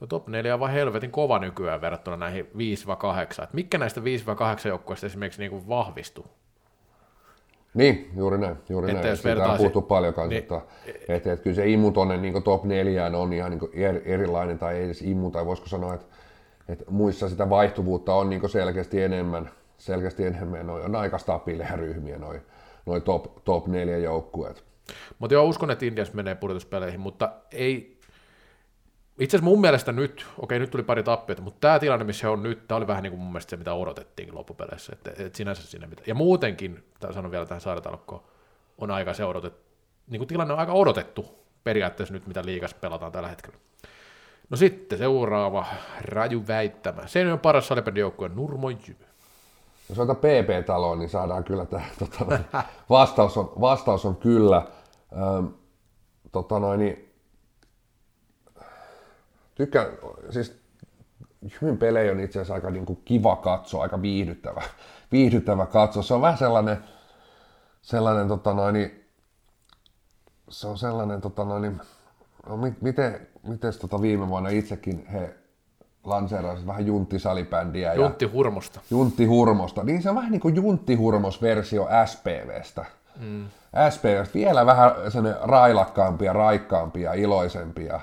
Tuo top 4 on vaan helvetin kova nykyään verrattuna näihin 5-8. Et mikä näistä 5-8 joukkueista esimerkiksi niin vahvistuu? Niin, juuri näin. Juuri että näin. Jos Siitä on puhuttu paljon kanssa, niin, että, että, että, kyllä se imu tuonne niin top 4 on ihan niin erilainen, tai ei edes imu, tai voisiko sanoa, että, että muissa sitä vaihtuvuutta on niin selkeästi enemmän, selkeästi enemmän, noin on aika stabiileja ryhmiä, noin noi top, top 4 joukkueet. Mutta joo, uskon, että Indias menee pudotuspeleihin, mutta ei, itse asiassa mun mielestä nyt, okei nyt tuli pari tappiota, mutta tämä tilanne, missä on nyt, tämä oli vähän niin kuin mun mielestä se, mitä odotettiinkin loppupeleissä. Että, että sinänsä sinne mitä. Ja muutenkin, sanon vielä tähän sairatalokkoon, on aika se odotettu, niin kuin tilanne on aika odotettu periaatteessa nyt, mitä liikas pelataan tällä hetkellä. No sitten seuraava raju väittämä. Se on paras salibändin joukkue Nurmo Jymy. Jos otetaan PP-taloon, niin saadaan kyllä tämä, [laughs] tota, vastaus, on, vastaus on kyllä. Ähm, tota noin, niin tykkään, siis Jymyn pelejä on itse asiassa aika niin kuin kiva katsoa, aika viihdyttävä, [laughs] viihdyttävä katsoa. Se on vähän sellainen, sellainen tota noin, niin, se on sellainen, tota noin, no, miten, miten tota viime vuonna itsekin he lanseerasivat vähän junttisalibändiä. Juntti Hurmosta. Juntti Hurmosta. Niin se on vähän niin kuin Juntti Hurmos-versio SPVstä. Mm. SPVstä vielä vähän railakkaampi ja raikkaampi ja iloisempi ja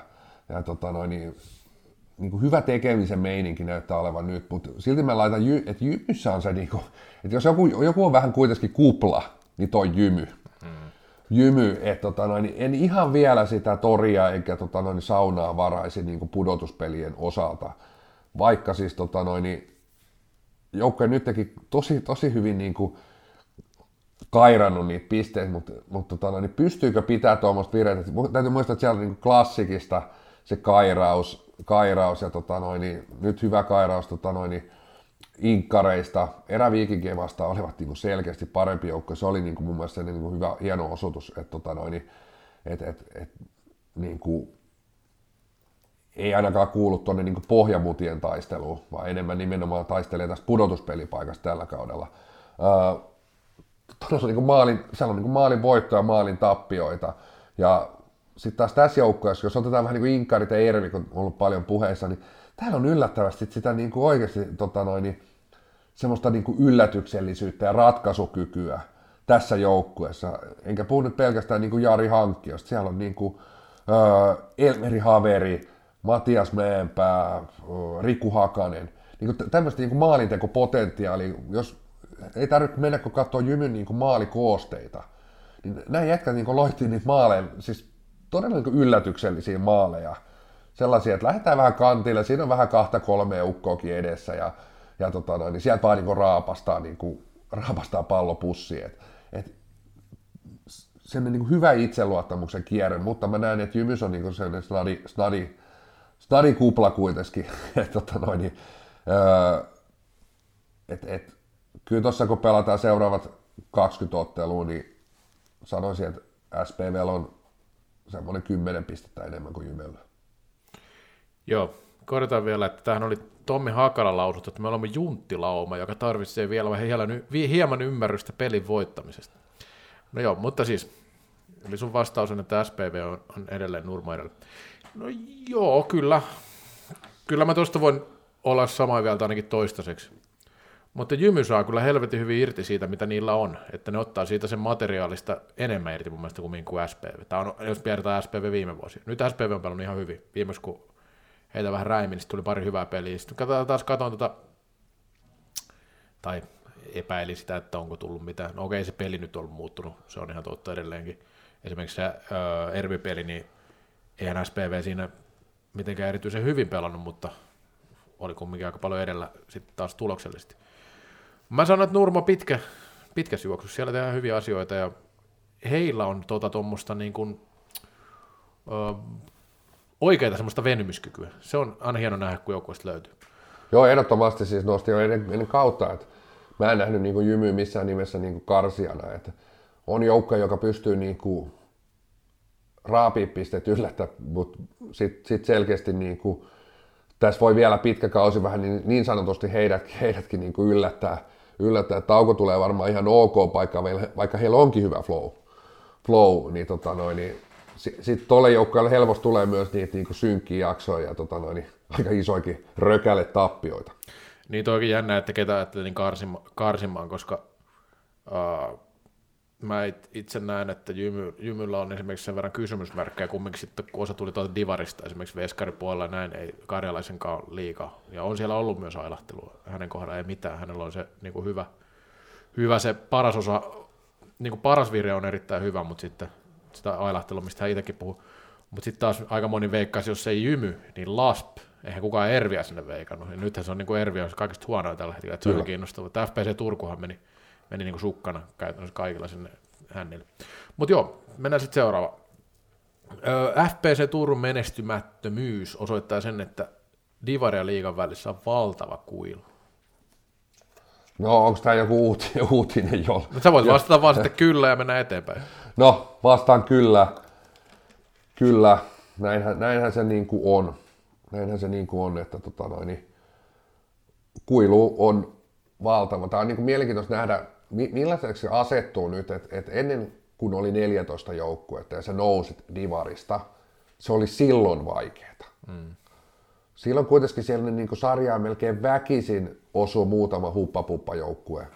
ja tota noin, niin, niin kuin hyvä tekemisen meininki näyttää olevan nyt, mutta silti mä laitan, jy, että jymyssä on se, niin kuin, että jos joku, joku on vähän kuitenkin kupla, niin toi jymy. Hmm. Jymy, että tota noin, niin en ihan vielä sitä toria eikä tota noin, saunaa varaisi niin kuin pudotuspelien osalta, vaikka siis tota noin, niin, joukkue nyt teki tosi, tosi hyvin niin kuin, kairannut niitä pisteitä, mutta, mutta tota, noin, niin pystyykö pitää tuommoista vireitä? Täytyy muistaa, että siellä on niin klassikista se kairaus, kairaus ja tota noin, niin, nyt hyvä kairaus tota noin, niin, inkkareista. Eräviikinkien vastaan olivat niin kuin selkeästi parempi joukko. Se oli niin kuin mun mielestä niin kuin hyvä, hieno osoitus, että tota noin, niin, et, et, et, niin kuin, ei ainakaan kuulu tuonne niin pohjamutien taisteluun, vaan enemmän nimenomaan taistelee tästä pudotuspelipaikasta tällä kaudella. Öö, niin maalin, siellä on niin maalin voittoja, maalin tappioita. Ja sitten taas tässä joukkueessa, jos otetaan vähän niin kuin Inkarit ja Ervi, kun on ollut paljon puheissa, niin täällä on yllättävästi sitä niin kuin oikeasti tota noin, niin semmoista niin kuin yllätyksellisyyttä ja ratkaisukykyä tässä joukkueessa. Enkä puhu nyt pelkästään niin kuin Jari Hankkiosta. Siellä on niin kuin, äh, Elmeri Haveri, Matias Mäenpää, Riku Hakanen. Niin kuin tämmöistä niin maalintekopotentiaalia, jos ei tarvitse mennä kun katsoo Jymyn niin kuin maalikoosteita, niin näin jätkät niin loihtii niitä maaleja, siis todella niin yllätyksellisiä maaleja. Sellaisia, että lähdetään vähän kantille, siinä on vähän kahta kolmea ukkoakin edessä ja, ja tota noin, niin sieltä vaan niin raapastaa, niin kuin, raapastaa pallo pussiin. Et, et, sellainen niin hyvä itseluottamuksen kierre, mutta mä näen, että Jymys on niin sellainen snadi, snadi, snadi kupla kuitenkin. [laughs] et, tota noin, niin, öö, et, et, kyllä tuossa kun pelataan seuraavat 20 ottelua, niin sanoisin, että SPV on semmoinen 10 pistettä enemmän kuin Jymellä. Joo, korjataan vielä, että tähän oli Tommi Hakala lausuttu, että me olemme junttilauma, joka tarvitsee vielä hieman, hieman ymmärrystä pelin voittamisesta. No joo, mutta siis Eli sun vastaus on, että SPV on, on edelleen Nurmo edellä. No joo, kyllä. Kyllä mä tuosta voin olla samaa mieltä ainakin toistaiseksi. Mutta Jymy saa kyllä helvetin hyvin irti siitä, mitä niillä on. Että ne ottaa siitä sen materiaalista enemmän irti mun mielestä kuin, kuin SPV. Tämä on, jos piirretään SPV viime vuosi. Nyt SPV on pelannut ihan hyvin. Viimeksi kun heitä vähän räimin, niin tuli pari hyvää peliä. Sitten taas katsoin tota, tai epäili sitä, että onko tullut mitään. No okei, se peli nyt on muuttunut, se on ihan totta edelleenkin. Esimerkiksi se uh, Ervi-peli, niin eihän SPV siinä mitenkään erityisen hyvin pelannut, mutta oli kumminkin aika paljon edellä sitten taas tuloksellisesti. Mä sanon, että Nurmo pitkä, pitkä juoksussa, siellä tehdään hyviä asioita ja heillä on tota tuommoista niin kuin, ö, oikeita semmoista venymyskykyä. Se on aina hieno nähdä, kun joukkueesta löytyy. Joo, ehdottomasti siis nosti jo ennen, ennen kautta, että mä en nähnyt niin jymyä missään nimessä niin karsijana. Että on joukko, joka pystyy niin kuin raapii pisteet yllättä, mutta sitten sit selkeästi niin kuin, tässä voi vielä pitkä kausi vähän niin, niin sanotusti heidät, heidätkin niin kuin yllättää, yllättää. Tauko tulee varmaan ihan ok paikka, vaikka heillä onkin hyvä flow, flow niin, tota niin sitten sit tuolle joukkueelle helposti tulee myös niitä niin synkkiä jaksoja ja tota noin, niin aika isoikin rökäle tappioita. Niin toikin jännä, että ketä ajattelin karsima, karsimaan, koska uh, mä itse näen, että Jymy, Jymyllä on esimerkiksi sen verran kysymysmerkkejä, kumminkin sitten kun osa tuli tuolta Divarista, esimerkiksi Veskaripuolella näin, ei karjalaisenkaan liikaa. Ja on siellä ollut myös ailahtelua. Hänen kohdalla ei mitään, hänellä on se niin kuin hyvä, hyvä, se paras osa, niin kuin paras vire on erittäin hyvä, mutta sitten sitä ailahtelua, mistä hän itsekin puhuu. Mutta sitten taas aika moni veikkasi, jos se ei jymy, niin LASP, eihän kukaan Erviä sinne veikannut. Ja nythän se on niin kuin Erviä kaikista huonoa tällä hetkellä, että se on kiinnostava. Tämä FPC Turkuhan meni, meni niin kuin sukkana käytännössä kaikilla sinne hännille. Mutta joo, mennään sitten seuraava. FPC Turun menestymättömyys osoittaa sen, että Divari ja liigan välissä on valtava kuilu. No, onko tämä joku uutinen, [laughs] uutinen jo? No, sä voit vastata vaan sitten kyllä ja mennä eteenpäin. [laughs] No, vastaan kyllä. Kyllä, näinhän, näinhän se niin kuin on. Näinhän se niin kuin on, että tota noin, niin kuilu on valtava. Tämä on niin kuin mielenkiintoista nähdä, millaiseksi se asettuu nyt, että, että ennen kun oli 14 joukkuetta ja sä nousit divarista, se oli silloin vaikeaa. Mm. Silloin kuitenkin siellä niin kuin sarjaa melkein väkisin osui muutama huppapuppa-joukkue,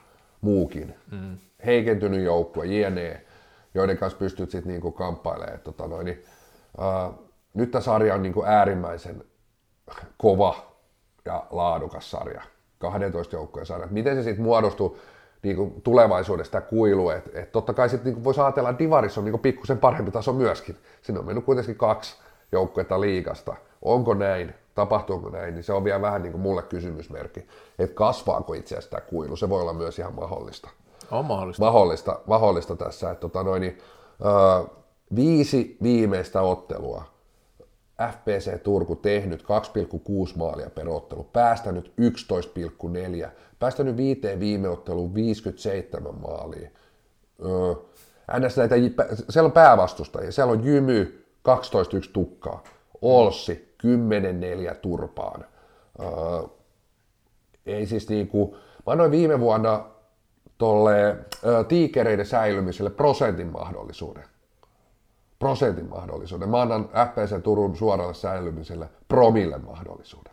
muukin. Mm. Heikentynyt joukkue, jne joiden kanssa pystyt sitten niinku kamppailemaan. Tota noin, niin, ää, nyt tämä sarja on niinku äärimmäisen kova ja laadukas sarja, 12 joukkojen sarja. Miten se sitten muodostuu niinku tulevaisuudesta kuilu, että et totta kai sitten niinku voisi ajatella, että Divarissa on niinku pikkusen parempi taso myöskin. Sinne on mennyt kuitenkin kaksi joukkuetta liikasta. Onko näin? Tapahtuuko näin? Niin se on vielä vähän niin kuin mulle kysymysmerkki, että kasvaako itse asiassa tämä kuilu. Se voi olla myös ihan mahdollista. On mahdollista. Mahdollista, mahdollista tässä. Että, tota noin, niin, ö, viisi viimeistä ottelua FPC Turku tehnyt 2,6 maalia per ottelu, päästänyt 11,4, päästänyt viiteen viime otteluun 57 maalia. Öö, NS näitä, siellä on päävastustajia, siellä on Jymy 12-1 tukkaa, Olssi 10-4 turpaan. Öö, ei siis niinku, mä annoin viime vuonna tolle tiikereiden säilymiselle prosentin mahdollisuuden. Prosentin mahdollisuuden. Mä annan FPC Turun suoralle säilymiselle promille mahdollisuuden.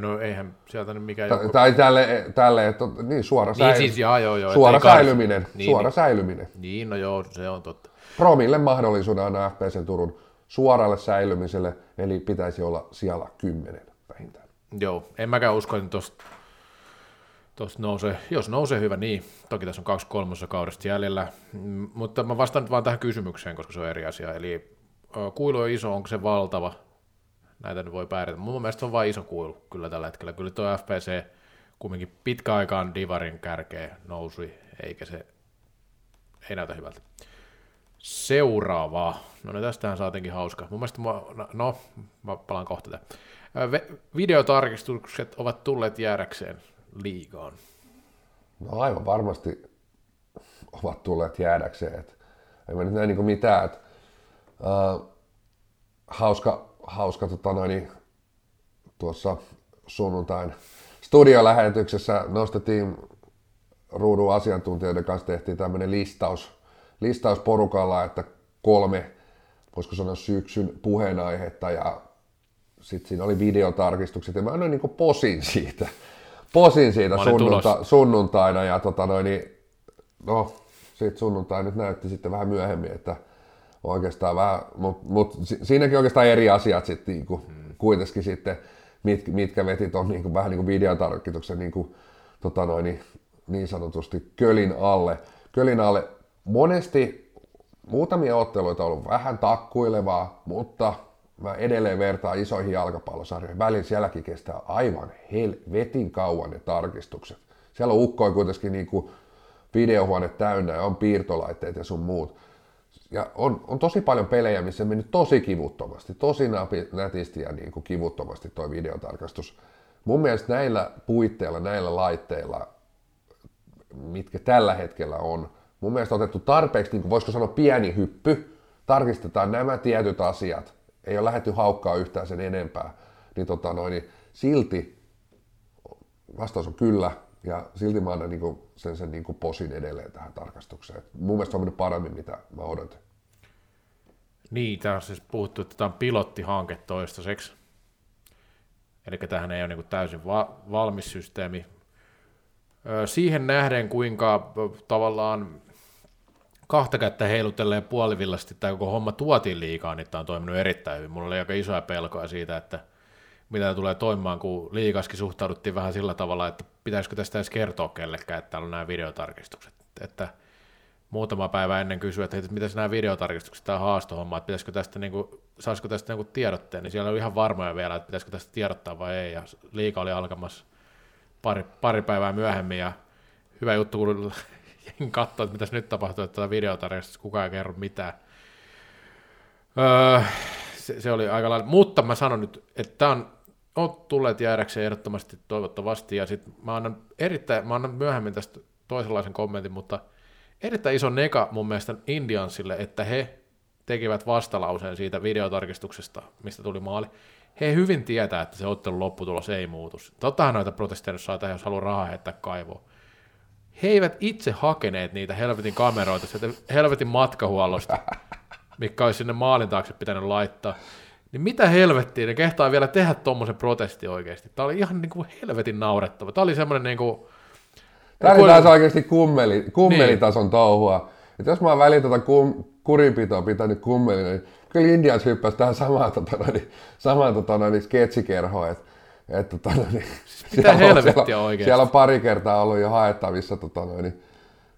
No eihän sieltä nyt mikään joku... Tai tälle, tälle että niin suora, niin, säily... siis, jaa, joo, joo, suora säilyminen. Niin, suora niin, säilyminen. Niin, no joo, se on totta. Promille mahdollisuuden anna FPC Turun suoralle säilymiselle, eli pitäisi olla siellä kymmenen vähintään. Joo, en mäkään usko, että tuosta Tuosta nousee, jos nousee hyvä, niin toki tässä on kaksi kolmossa kaudesta jäljellä, mm, mutta mä vastaan nyt vaan tähän kysymykseen, koska se on eri asia. Eli kuilu on iso, onko se valtava? Näitä nyt voi pärjätä. Mun mielestä on vain iso kuilu kyllä tällä hetkellä. Kyllä tuo FPC kumminkin pitkä aikaan Divarin kärkeä nousui, eikä se, ei näytä hyvältä. Seuraavaa. No niin, tästähän saatiinkin hauska. Mun mielestä, mä, no, mä palaan kohta tähän. Videotarkistukset ovat tulleet jäädäkseen liigaan? No aivan varmasti ovat tulleet jäädäkseen. Et ei mä nyt näe niin mitään. Et, uh, hauska, hauska tota noin, niin tuossa sunnuntain studiolähetyksessä nostettiin ruudun asiantuntijoiden kanssa tehtiin tämmöinen listaus, listausporukalla, että kolme, voisiko sanoa syksyn puheenaihetta ja sitten siinä oli videotarkistukset ja mä annoin niin posin siitä, posin siitä sunnunta, sunnuntaina ja tota noin, niin, no sitten sunnuntai nyt näytti sitten vähän myöhemmin, että oikeastaan vähän, mutta mut, siinäkin oikeastaan eri asiat sitten niin kuin, hmm. kuitenkin sitten, mit, mitkä veti tuon niin vähän niin kuin videotarkistuksen niin, kuin, tota noin, niin, niin sanotusti kölin alle. Kölin alle monesti muutamia otteluita on ollut vähän takkuilevaa, mutta mä edelleen vertaan isoihin jalkapallosarjoihin. Välillä sielläkin kestää aivan helvetin kauan ne tarkistukset. Siellä on ukkoi kuitenkin niin kuin videohuone täynnä ja on piirtolaitteet ja sun muut. Ja on, on tosi paljon pelejä, missä on mennyt tosi kivuttomasti, tosi nätisti ja niin kuin kivuttomasti tuo videotarkastus. Mun mielestä näillä puitteilla, näillä laitteilla, mitkä tällä hetkellä on, mun mielestä otettu tarpeeksi, niin kuin voisiko sanoa pieni hyppy, tarkistetaan nämä tietyt asiat, ei ole lähetty haukkaa yhtään sen enempää, niin, tota noin, niin silti vastaus on kyllä, ja silti mä annan niin sen, sen niin posin edelleen tähän tarkastukseen. Mun mielestä on mennyt paremmin, mitä mä odotin. Niin, tämä on siis puhuttu, että tämä on pilottihanke toistaiseksi. Eli tähän ei ole niin täysin va- valmis systeemi. Siihen nähden, kuinka tavallaan kahta kättä heilutelleen puolivillasti tämä koko homma tuotiin liikaa, niin tämä on toiminut erittäin hyvin. Mulla oli aika isoja pelkoja siitä, että mitä tulee toimimaan, kun liikaskin suhtauduttiin vähän sillä tavalla, että pitäisikö tästä edes kertoa kellekään, että täällä on nämä videotarkistukset. Että muutama päivä ennen kysyä, että mitä nämä videotarkistukset, tämä haastohomma, että pitäisikö tästä, niin kuin, saisiko tästä niin tiedotteen, niin siellä oli ihan varmoja vielä, että pitäisikö tästä tiedottaa vai ei, ja liika oli alkamassa pari, pari päivää myöhemmin, ja hyvä juttu, kun katsoa, että mitä nyt tapahtuu, että tätä videotarkistusta kukaan ei kerro mitään. Öö, se, se, oli aika lailla, mutta mä sanon nyt, että tämä on on tulleet jäädäkseen ehdottomasti toivottavasti, ja sitten mä annan, erittäin, mä annan myöhemmin tästä toisenlaisen kommentin, mutta erittäin iso neka mun mielestä Indiansille, että he tekivät vastalauseen siitä videotarkistuksesta, mistä tuli maali. He hyvin tietää, että se ottelun lopputulos ei muutu. Tottahan noita protesteja saa tehdä, jos haluaa rahaa heittää kaivoon. He eivät itse hakeneet niitä helvetin kameroita sieltä helvetin matkahuollosta, [laughs] mikä olisi sinne maalin taakse pitänyt laittaa. Niin mitä helvettiä, ne kehtaa vielä tehdä tuommoisen protesti oikeasti. Tämä oli ihan niin kuin helvetin naurettava. Tämä oli semmoinen niin kuin... Tämä oli taas oikeasti kummeli, kummelitason niin. touhua. Että jos mä oon väliin tätä kum, kurinpitoa pitänyt kummelina, niin kyllä Indians hyppäsi tähän samaan, tota, niin, samaan tota, niin sketsikerhoon. Että et, tota, niin, siis [laughs] mitä helvettiä siellä, oikeasti? Siellä on pari kertaa ollut jo haettavissa. Tota, niin,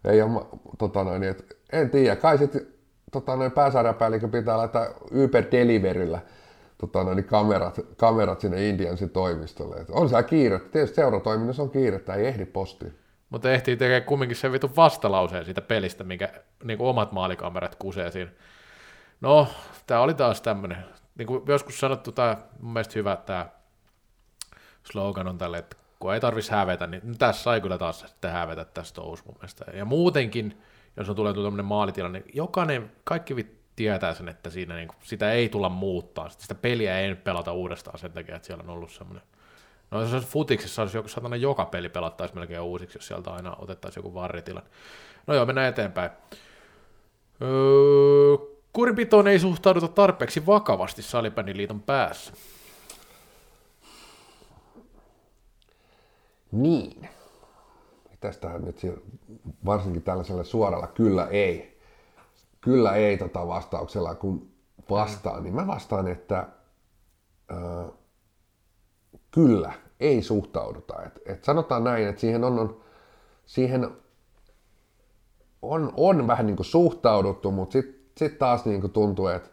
ei ole, tota, niin, et, en tiedä, kai sitten tota, pääsarjapäällikö pitää laittaa Uber Deliveryllä tota, niin kamerat, kamerat sinne Indiansin toimistolle. Et on siellä kiire. Tietysti seuratoiminnassa on kiire, että ei ehdi postiin. Mutta ehtii tekemään kumminkin sen vitun vastalauseen siitä pelistä, mikä niin kuin omat maalikamerat kusee siinä. No, tämä oli taas tämmöinen, niin kuin joskus sanottu, tämä mun mielestä hyvä tämä slogan on tälle, että kun ei tarvitsisi hävetä, niin tässä sai kyllä taas sitten hävetä tästä touhussa mun mielestä. Ja muutenkin, jos on tulee tämmöinen maalitilanne, niin jokainen, kaikki tietää sen, että siinä niin kuin, sitä ei tulla muuttaa. Sitä peliä ei pelata uudestaan sen takia, että siellä on ollut semmoinen No jos olisi futiksessa olisi joku satana joka peli pelattaisi melkein uusiksi, jos sieltä aina otettaisiin joku varritilanne. No joo, mennään eteenpäin. Öö, kurinpitoon ei suhtauduta tarpeeksi vakavasti Salibändiliiton päässä. Niin. Tästähän nyt varsinkin tällaisella suoralla kyllä ei kyllä ei tota vastauksella kun vastaan, niin mä vastaan, että äh, kyllä, ei suhtauduta. Et, et sanotaan näin, että siihen on, on, siihen on, on vähän niin kuin suhtauduttu, mutta sitten sit taas niin kuin tuntuu, että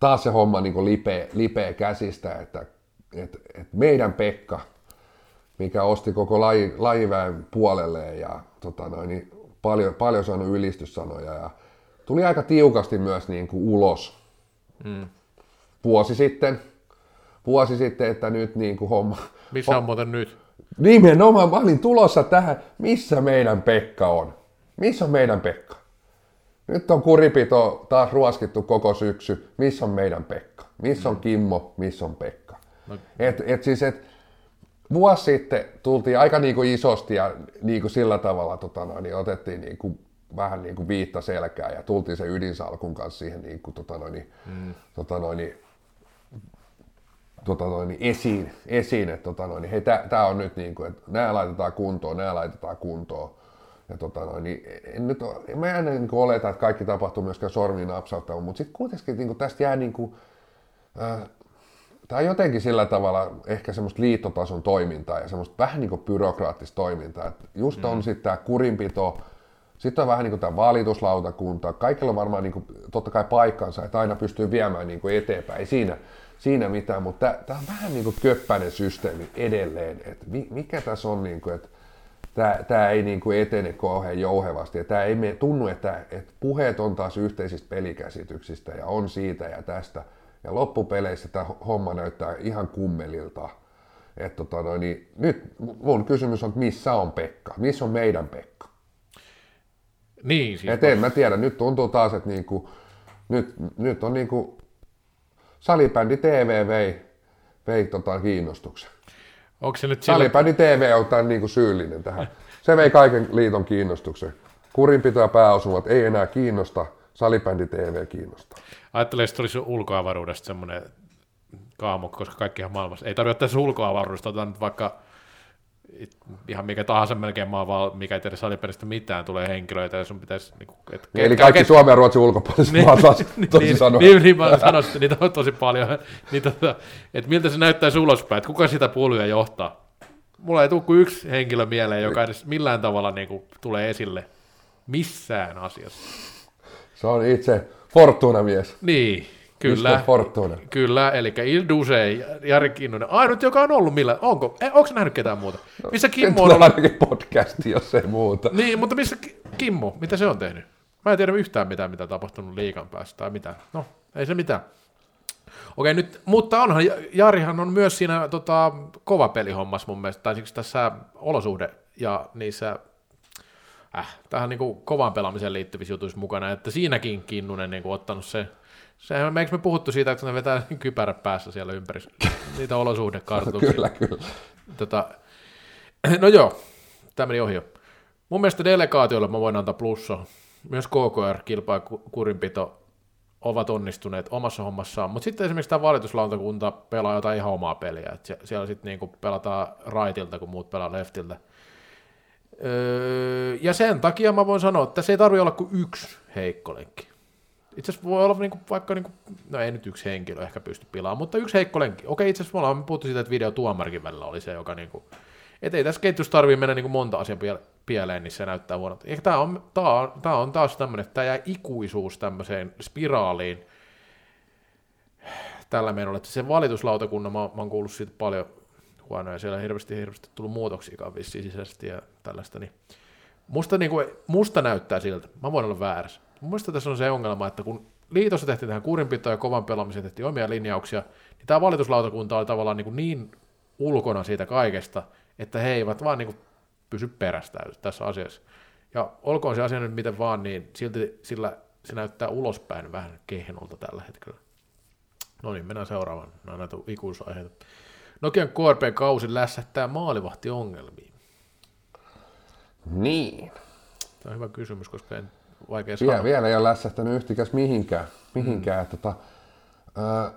taas se homma niin kuin lipee, lipee käsistä, että et, et meidän Pekka, mikä osti koko laji, lajiväen puolelle ja tota noin, niin paljon, paljon saanut ylistyssanoja ja tuli aika tiukasti myös niin kuin ulos mm. vuosi sitten. Vuosi sitten, että nyt niin kuin homma... Missä on muuten nyt? Nimenomaan, mä olin tulossa tähän, missä meidän Pekka on. Missä on meidän Pekka? Nyt on kuripito taas ruoskittu koko syksy. Missä on meidän Pekka? Missä on mm. Kimmo? Missä on Pekka? No. Et, et siis, et, vuosi sitten tultiin aika niin kuin isosti ja niin kuin sillä tavalla tota, no, niin otettiin niin kuin vähän niin kuin viitta selkää ja tultiin sen ydinsalkun kanssa siihen niin kuin, tota noin, mm. tota noin, tota noin, esiin, esiin, että tota noin, hei, tämä on nyt niin kuin, että nämä laitetaan kuntoon, nämä laitetaan kuntoon. Ja tota noin, niin en nyt ole, mä en niin kuin oleta, että kaikki tapahtuu myöskään sormiin napsauttaa, mutta sitten kuitenkin niin kuin tästä jää niin kuin, äh, tämä on jotenkin sillä tavalla ehkä semmoista liittotason toimintaa ja semmoista vähän niin kuin byrokraattista toimintaa. Että just on mm. sitten tämä kurinpito, sitten on vähän niin kuin tämä valituslautakunta, kaikilla on varmaan niin kuin, totta kai paikkansa, että aina pystyy viemään niin kuin eteenpäin, ei siinä, siinä mitään, mutta tämä on vähän niin kuin köppäinen systeemi edelleen, että mikä tässä on, niin kuin, että tämä, tämä ei niin kuin etene kauhean jouhevasti ja tämä ei me, tunnu, että, että puheet on taas yhteisistä pelikäsityksistä ja on siitä ja tästä, ja loppupeleissä tämä homma näyttää ihan kummelilta. Et tota noin, niin nyt mun kysymys on, että missä on Pekka? Missä on meidän Pekka? Niin, siis Et en mä tiedä, nyt tuntuu taas, että niinku, nyt, nyt on niinku salibändi TV vei, vei tota kiinnostuksen. Onko se nyt sillä... Salibändi TV on tämän niinku syyllinen tähän. Se vei kaiken liiton kiinnostuksen. Kurinpito ja pääosumat ei enää kiinnosta, salibändi TV kiinnostaa. Ajattelee, että olisi ulkoavaruudesta semmoinen kaamo, koska kaikkihan maailmassa, ei tarvitse tässä ulkoavaruudesta, otetaan nyt vaikka ihan mikä tahansa melkein maa, vaan mikä ei tiedä salipelistä mitään, tulee henkilöitä ja sun pitäisi... Niin kuin, et, niin, eli kaikki ket... Suomen ja Ruotsin ulkopuoliset niin, maat taas, [laughs] tosi niin, sanoa. Niin, niin mä sanoisin, että niitä on tosi paljon. [laughs] niin, tota, että miltä se näyttäisi ulospäin, että kuka sitä puoluja johtaa. Mulla ei tule kuin yksi henkilö mieleen, joka edes millään tavalla niin kuin, tulee esille missään asiassa. Se on itse Fortuna-mies. Niin, kyllä. Fortuna. Kyllä, eli Il Duse, Jari Kinnunen, ainut joka on ollut millä, onko, eh, onko nähnyt ketään muuta? No, missä Kimmo on ollut? ainakin podcasti, jos ei muuta. Niin, mutta missä Kimmo, mitä se on tehnyt? Mä en tiedä yhtään mitään, mitä on tapahtunut liikan päässä tai mitään. No, ei se mitään. Okei, nyt, mutta onhan, Jarihan on myös siinä tota, kova pelihommassa mun mielestä, tai siksi tässä olosuhde ja niissä äh, tähän niin kuin kovaan pelaamiseen liittyvissä jutuissa mukana, että siinäkin Kinnunen niin kuin ottanut se, sehän, eikö me puhuttu siitä, että ne vetää [laughs] kypärä päässä siellä ympäri [laughs] niitä olosuhdekartuksia. kyllä, kyllä. Tota, [clears throat] no joo, tämä meni ohi jo. Mun mielestä delegaatioille mä voin antaa plussa. Myös KKR, kilpa- ja kurinpito, ovat onnistuneet omassa hommassaan, mutta sitten esimerkiksi tämä valituslautakunta pelaa jotain ihan omaa peliä, että siellä sitten niinku pelataan raitilta, kun muut pelaa leftiltä. Öö, ja sen takia mä voin sanoa, että se ei tarvitse olla kuin yksi heikko lenkki. Itse asiassa voi olla niinku, vaikka, niinku, no ei nyt yksi henkilö ehkä pysty pilaamaan, mutta yksi heikko lenkki. Okei, itse asiassa me ollaan puhuttu siitä, että video tuomarikin välillä oli se, joka niinku, et ei tässä ketjussa tarvii mennä niinku monta asian pieleen, niin se näyttää huonolta. Ja tämä on, tää on, tää on taas tämmöinen, että tämä jää ikuisuus tämmöiseen spiraaliin tällä menolla, että se valituslautakunnan, mä, mä oon kuullut siitä paljon huonoja, siellä on hirveästi, hirveästi tullut muutoksia vissiin sisäisesti ja tällaista, niin musta, niin kuin, musta näyttää siltä, mä voin olla väärässä. Mun mielestä tässä on se ongelma, että kun liitossa tehtiin tähän kurinpitoon ja kovan pelaamiseen tehtiin omia linjauksia, niin tämä valituslautakunta oli tavallaan niin, niin ulkona siitä kaikesta, että he eivät vaan niin kuin pysy perästä tässä asiassa. Ja olkoon se asia nyt miten vaan, niin silti sillä se näyttää ulospäin vähän kehnolta tällä hetkellä. No niin, mennään seuraavaan. Nämä näitä ikuisuusaiheita. Nokian KRP-kausi lässättää maalivahtiongelmiin. Niin. Tämä on hyvä kysymys, koska en vaikea sanoa. Vielä, vielä ei ole lässähtänyt yhtikäs mihinkään. mihinkään. Mm. Tota, ö,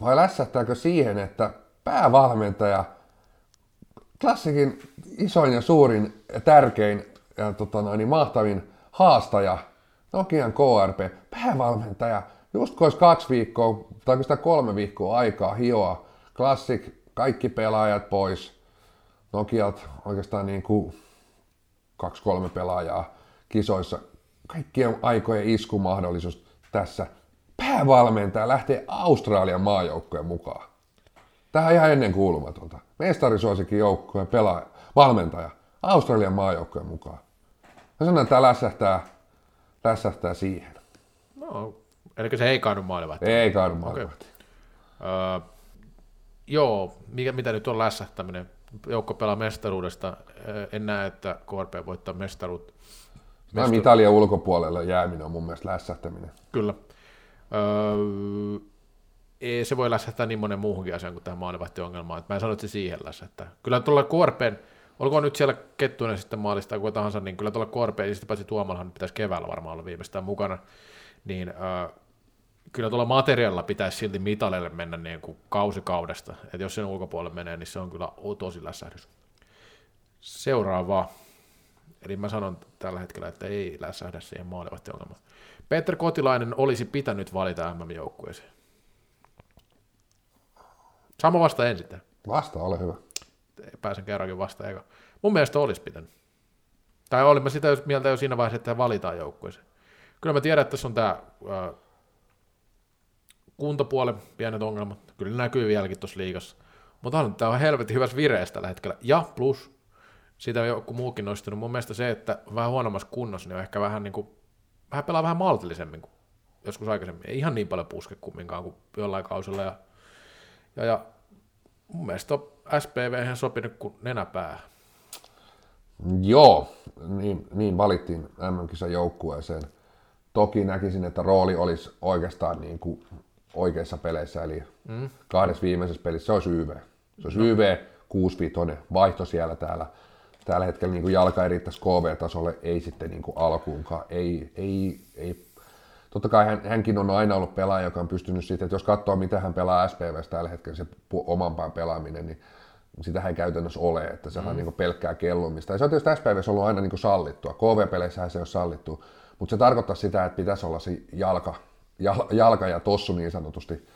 vai lässähtääkö siihen, että päävalmentaja, klassikin isoin ja suurin ja tärkein ja tota noin, mahtavin haastaja, Nokian KRP, päävalmentaja, just kun olisi kaksi viikkoa tai kolme viikkoa aikaa hioa Classic, kaikki pelaajat pois. Nokiat oikeastaan niin kuin kaksi-kolme pelaajaa kisoissa. Kaikkien aikojen iskumahdollisuus tässä. Päävalmentaja lähtee Australian maajoukkojen mukaan. Tähän ihan ennen kuulumatonta. Mestarisuosikin joukkojen pelaaja, valmentaja Australian maajoukkojen mukaan. Ja sanon, että tämä lässähtää, lässähtää siihen. No, eli se ei kaadu maalivahti. Ei kaadu maalivahti. Okay. Joo, mikä, mitä nyt on lässähtäminen? Joukko pelaa mestaruudesta. En näe, että KRP voittaa mestaruutta. Mestaru... Italian ulkopuolelle jääminen on mun mielestä lässähtäminen. Kyllä. Öö, se voi lässähtää niin monen muuhunkin asiaan kuin tähän maalivahtiongelmaan. Mä en sano, että se siihen lässähtää. Kyllä tuolla KRPn olkoon nyt siellä Kettunen sitten maalista tai kuka tahansa, niin kyllä tuolla KRP, ja sitten paitsi Tuomallahan pitäisi keväällä varmaan olla viimeistään mukana, niin äh, kyllä tuolla materiaalilla pitäisi silti mitalille mennä niin kuin kausikaudesta, että jos sen ulkopuolelle menee, niin se on kyllä tosi lässähdys. Seuraavaa. Eli mä sanon tällä hetkellä, että ei lässähdä siihen maalivahtiongelmaan. Peter Kotilainen olisi pitänyt valita MM-joukkueeseen. Sama vasta ensin. Vasta, ole hyvä. Pääsen kerrankin vasta eka. Mun mielestä olisi pitänyt. Tai olin mä sitä mieltä jo siinä vaiheessa, että valitaan joukkueeseen. Kyllä mä tiedän, että tässä on tämä kuntopuolen pienet ongelmat. Kyllä näkyy vieläkin tuossa liigassa. Mutta on tämä on helvetin hyvässä vireessä tällä hetkellä. Ja plus, sitä joku muukin nostanut, mun mielestä se, että vähän huonommassa kunnossa, niin on ehkä vähän, niin kuin, vähän pelaa vähän maltillisemmin kuin joskus aikaisemmin. Ei ihan niin paljon puske kumminkaan kuin jollain kausilla. Ja, ja, ja mun mielestä on SPV sopinut kuin nenäpää. Joo, niin, niin valittiin MM-kisan joukkueeseen. Toki näkisin, että rooli olisi oikeastaan niin kuin oikeissa peleissä, eli mm. kahdessa viimeisessä pelissä se olisi YV. Se olisi no. YV 65 vaihto siellä täällä. Tällä hetkellä niin kuin jalka ei riittäisi KV-tasolle, ei sitten niin kuin alkuunkaan. Ei, ei, ei. Totta kai hän, hänkin on aina ollut pelaaja, joka on pystynyt sitten, että jos katsoo mitä hän pelaa SPVssä tällä hetkellä, se oman pään pelaaminen, niin sitä ei käytännössä ole, että se mm. on niin pelkkää kellumista. Ja se on tietysti SPVssä ollut aina niin kuin sallittua. KV-peleissä se on sallittu, mutta se tarkoittaa sitä, että pitäisi olla se jalka jalka ja tossu niin sanotusti,